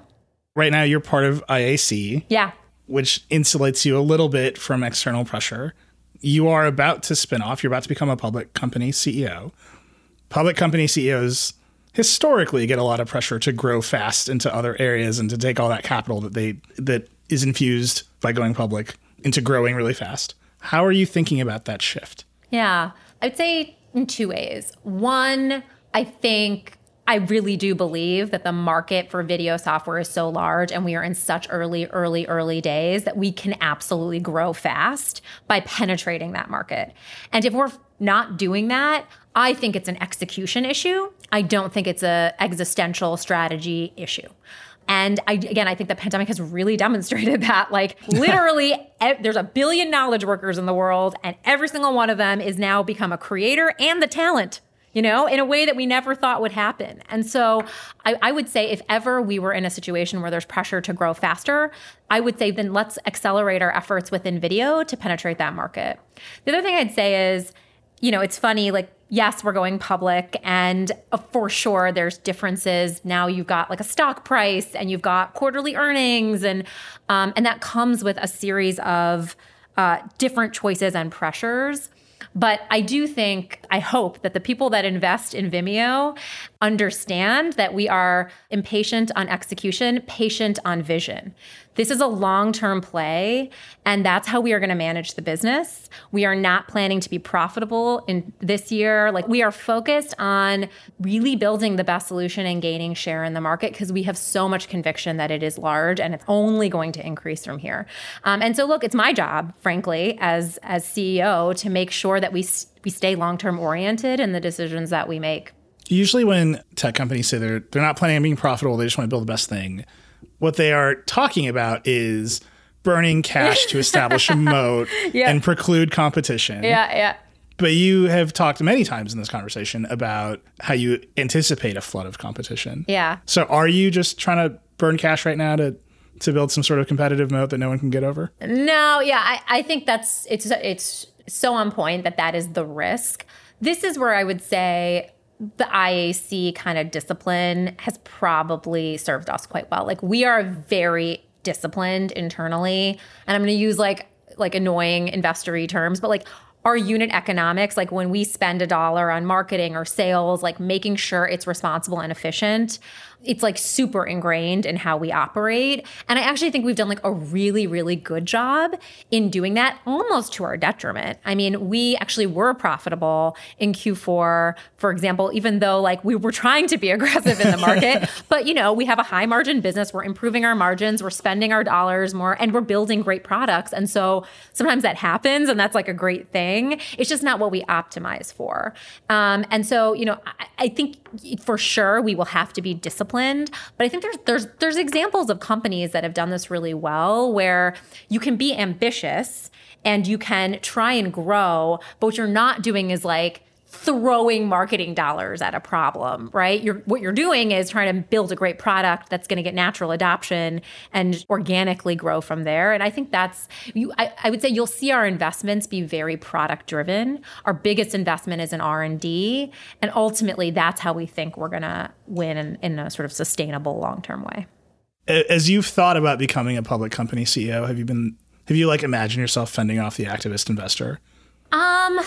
Right now, you're part of IAC. Yeah. Which insulates you a little bit from external pressure. You are about to spin off, you're about to become a public company CEO. Public company CEOs historically get a lot of pressure to grow fast into other areas and to take all that capital that they that is infused by going public into growing really fast. How are you thinking about that shift? Yeah. I would say in two ways. One, I think I really do believe that the market for video software is so large and we are in such early, early, early days that we can absolutely grow fast by penetrating that market. And if we're not doing that, I think it's an execution issue. I don't think it's a existential strategy issue. And I, again, I think the pandemic has really demonstrated that. Like, literally, there's a billion knowledge workers in the world, and every single one of them is now become a creator and the talent you know, in a way that we never thought would happen. And so I, I, would say if ever we were in a situation where there's pressure to grow faster, I would say then let's accelerate our efforts within video to penetrate that market. The other thing I'd say is, you know, it's funny, like, yes, we're going public, and uh, for sure there's differences. Now you've got like a stock price and you've got quarterly earnings, and um, and that comes with a series of uh, different choices and pressures. But I do think, I hope that the people that invest in Vimeo understand that we are impatient on execution, patient on vision. This is a long term play, and that's how we are going to manage the business. We are not planning to be profitable in this year. Like, we are focused on really building the best solution and gaining share in the market because we have so much conviction that it is large and it's only going to increase from here. Um, and so, look, it's my job, frankly, as, as CEO, to make sure that we, we stay long term oriented in the decisions that we make. Usually, when tech companies say they're, they're not planning on being profitable, they just want to build the best thing what they are talking about is burning cash to establish a moat yeah. and preclude competition. Yeah, yeah. But you have talked many times in this conversation about how you anticipate a flood of competition. Yeah. So are you just trying to burn cash right now to to build some sort of competitive moat that no one can get over? No, yeah, I, I think that's it's it's so on point that that is the risk. This is where I would say the IAC kind of discipline has probably served us quite well. Like we are very disciplined internally, and I'm going to use like like annoying investory terms, but like our unit economics, like when we spend a dollar on marketing or sales, like making sure it's responsible and efficient, it's like super ingrained in how we operate. And I actually think we've done like a really, really good job in doing that almost to our detriment. I mean, we actually were profitable in Q4, for example, even though like we were trying to be aggressive in the market. but, you know, we have a high margin business. We're improving our margins, we're spending our dollars more, and we're building great products. And so sometimes that happens and that's like a great thing. It's just not what we optimize for. Um, and so, you know, I, I think for sure we will have to be disciplined disciplined. But I think there's there's there's examples of companies that have done this really well where you can be ambitious and you can try and grow, but what you're not doing is like throwing marketing dollars at a problem, right? You're what you're doing is trying to build a great product that's going to get natural adoption and organically grow from there. And I think that's you I, I would say you'll see our investments be very product driven. Our biggest investment is in R&D, and ultimately that's how we think we're going to win in, in a sort of sustainable long-term way. As you've thought about becoming a public company CEO, have you been have you like imagined yourself fending off the activist investor? Um,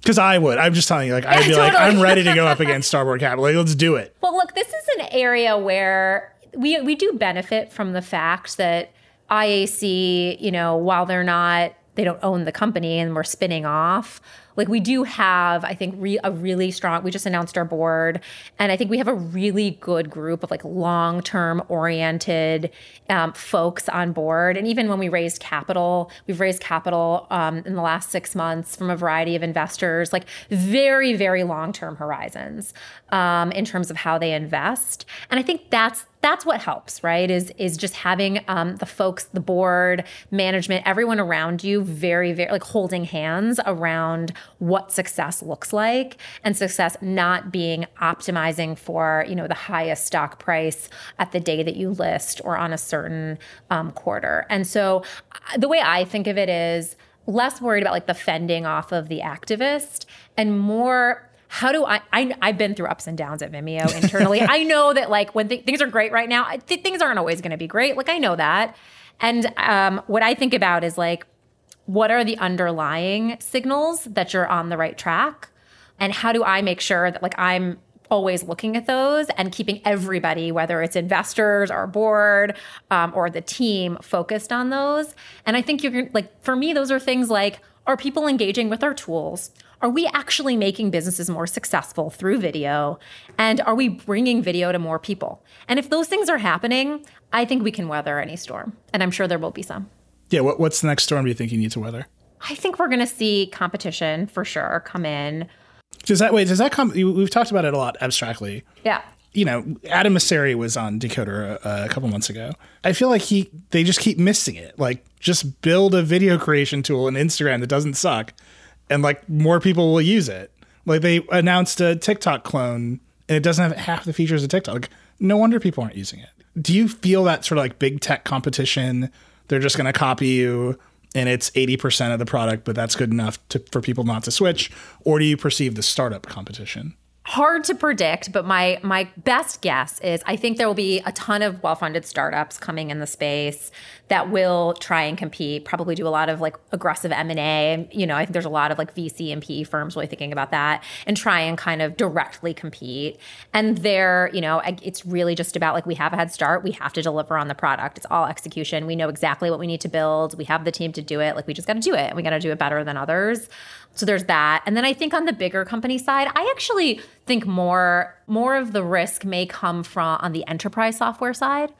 because I would. I'm just telling you, like, I'd be totally. like, I'm ready to go up against Starboard Capital. Like, let's do it. Well, look, this is an area where we we do benefit from the fact that IAC, you know, while they're not, they don't own the company and we're spinning off like we do have i think re- a really strong we just announced our board and i think we have a really good group of like long-term oriented um, folks on board. And even when we raised capital we've raised capital um, in the last six months from a variety of investors like very very long-term horizons um, in terms of how they invest. And i think that's that's what helps right? Is is just having um, the folks the board management everyone around you very very like holding hands around what success looks like. And success not being optimizing for you know the highest stock price at the day that you list or on a certain um, quarter. And so uh, the way i think of it is less worried about like the fending off of the activist and more how do I, I have been through ups and downs at Vimeo internally. I know that like when th- things are great right now, th- things aren't always going to be great. Like I know that. And um, what I think about is like, what are the underlying signals that you're on the right track? And how do I make sure that like I'm always looking at those and keeping everybody, whether it's investors or board um, or the team, focused on those. And I think you're like, for me, those are things like, Are people engaging with our tools? Are we actually making businesses more successful through video? And are we bringing video to more people? And if those things are happening, I think we can weather any storm. And I'm sure there will be some. Yeah. What, what's the next storm do you think you need to weather? I think we're going to see competition for sure come in. Does that wait? Does that come? We've talked about it a lot abstractly. Yeah. You know, Adam Mosseri was on Decoder a, a couple months ago. I feel like he they just keep missing it. Like, just build a video creation tool in Instagram that doesn't suck, and like more people will use it. Like they announced a TikTok clone, and it doesn't have half the features of TikTok. Like, no wonder people aren't using it. Do you feel that sort of like big tech competition? They're just going to copy you and it's 80% of the product, but that's good enough to, for people not to switch? Or do you perceive the startup competition? Hard to predict, but my my best guess is I think there will be a ton of well-funded startups coming in the space that will try and compete, probably do a lot of like aggressive M&A. You know, I think there's a lot of like VC and PE firms really thinking about that and try and kind of directly compete. And there, you know, it's really just about like we have a head start, we have to deliver on the product. It's all execution. We know exactly what we need to build. We have the team to do it. Like we just got to do it. And we got to do it better than others. So there's that. And then I think on the bigger company side, I actually think more more of the risk may come from on the enterprise software side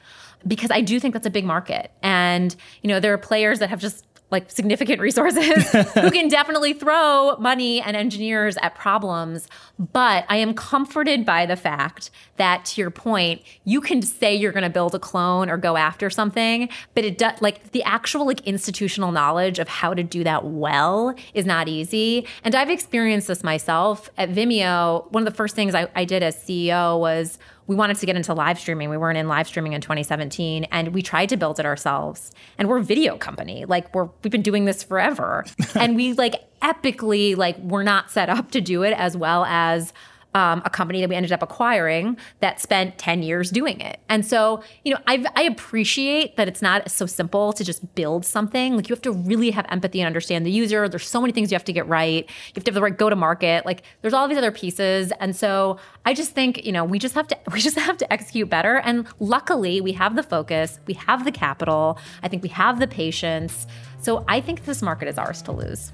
because I do think that's a big market. And you know, there are players that have just like significant resources who can definitely throw money and engineers at problems. But I am comforted by the fact that, to your point, you can say you're going to build a clone or go after something, but it does like the actual like institutional knowledge of how to do that well is not easy. And I've experienced this myself at Vimeo. One of the first things I, I did as CEO was we wanted to get into live streaming. We weren't in live streaming in 2017 and we tried to build it ourselves. And we're a video company. Like we're we've been doing this forever. and we like epically like we're not set up to do it as well as um, a company that we ended up acquiring that spent 10 years doing it. And so, you know, I've, I appreciate that it's not so simple to just build something. Like you have to really have empathy and understand the user. There's so many things you have to get right. You have to have the right go to market. Like there's all these other pieces. And so I just think, you know, we just have to, we just have to execute better. And luckily we have the focus, we have the capital. I think we have the patience. So I think this market is ours to lose.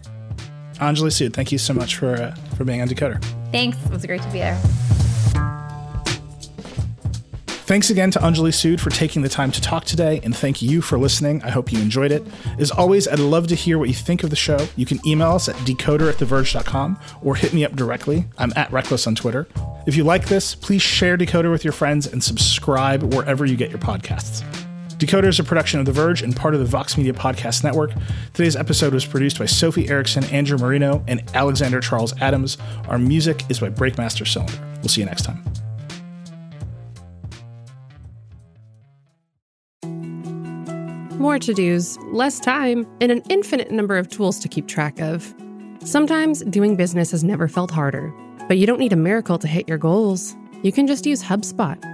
Anjali Sood, thank you so much for uh, for being on Decoder. Thanks. It was great to be there. Thanks again to Anjali Sood for taking the time to talk today, and thank you for listening. I hope you enjoyed it. As always, I'd love to hear what you think of the show. You can email us at decoder at theverge.com or hit me up directly. I'm at Reckless on Twitter. If you like this, please share Decoder with your friends and subscribe wherever you get your podcasts. Decoder is a production of The Verge and part of the Vox Media Podcast Network. Today's episode was produced by Sophie Erickson, Andrew Marino, and Alexander Charles Adams. Our music is by Breakmaster Cylinder. We'll see you next time. More to dos, less time, and an infinite number of tools to keep track of. Sometimes doing business has never felt harder, but you don't need a miracle to hit your goals you can just use HubSpot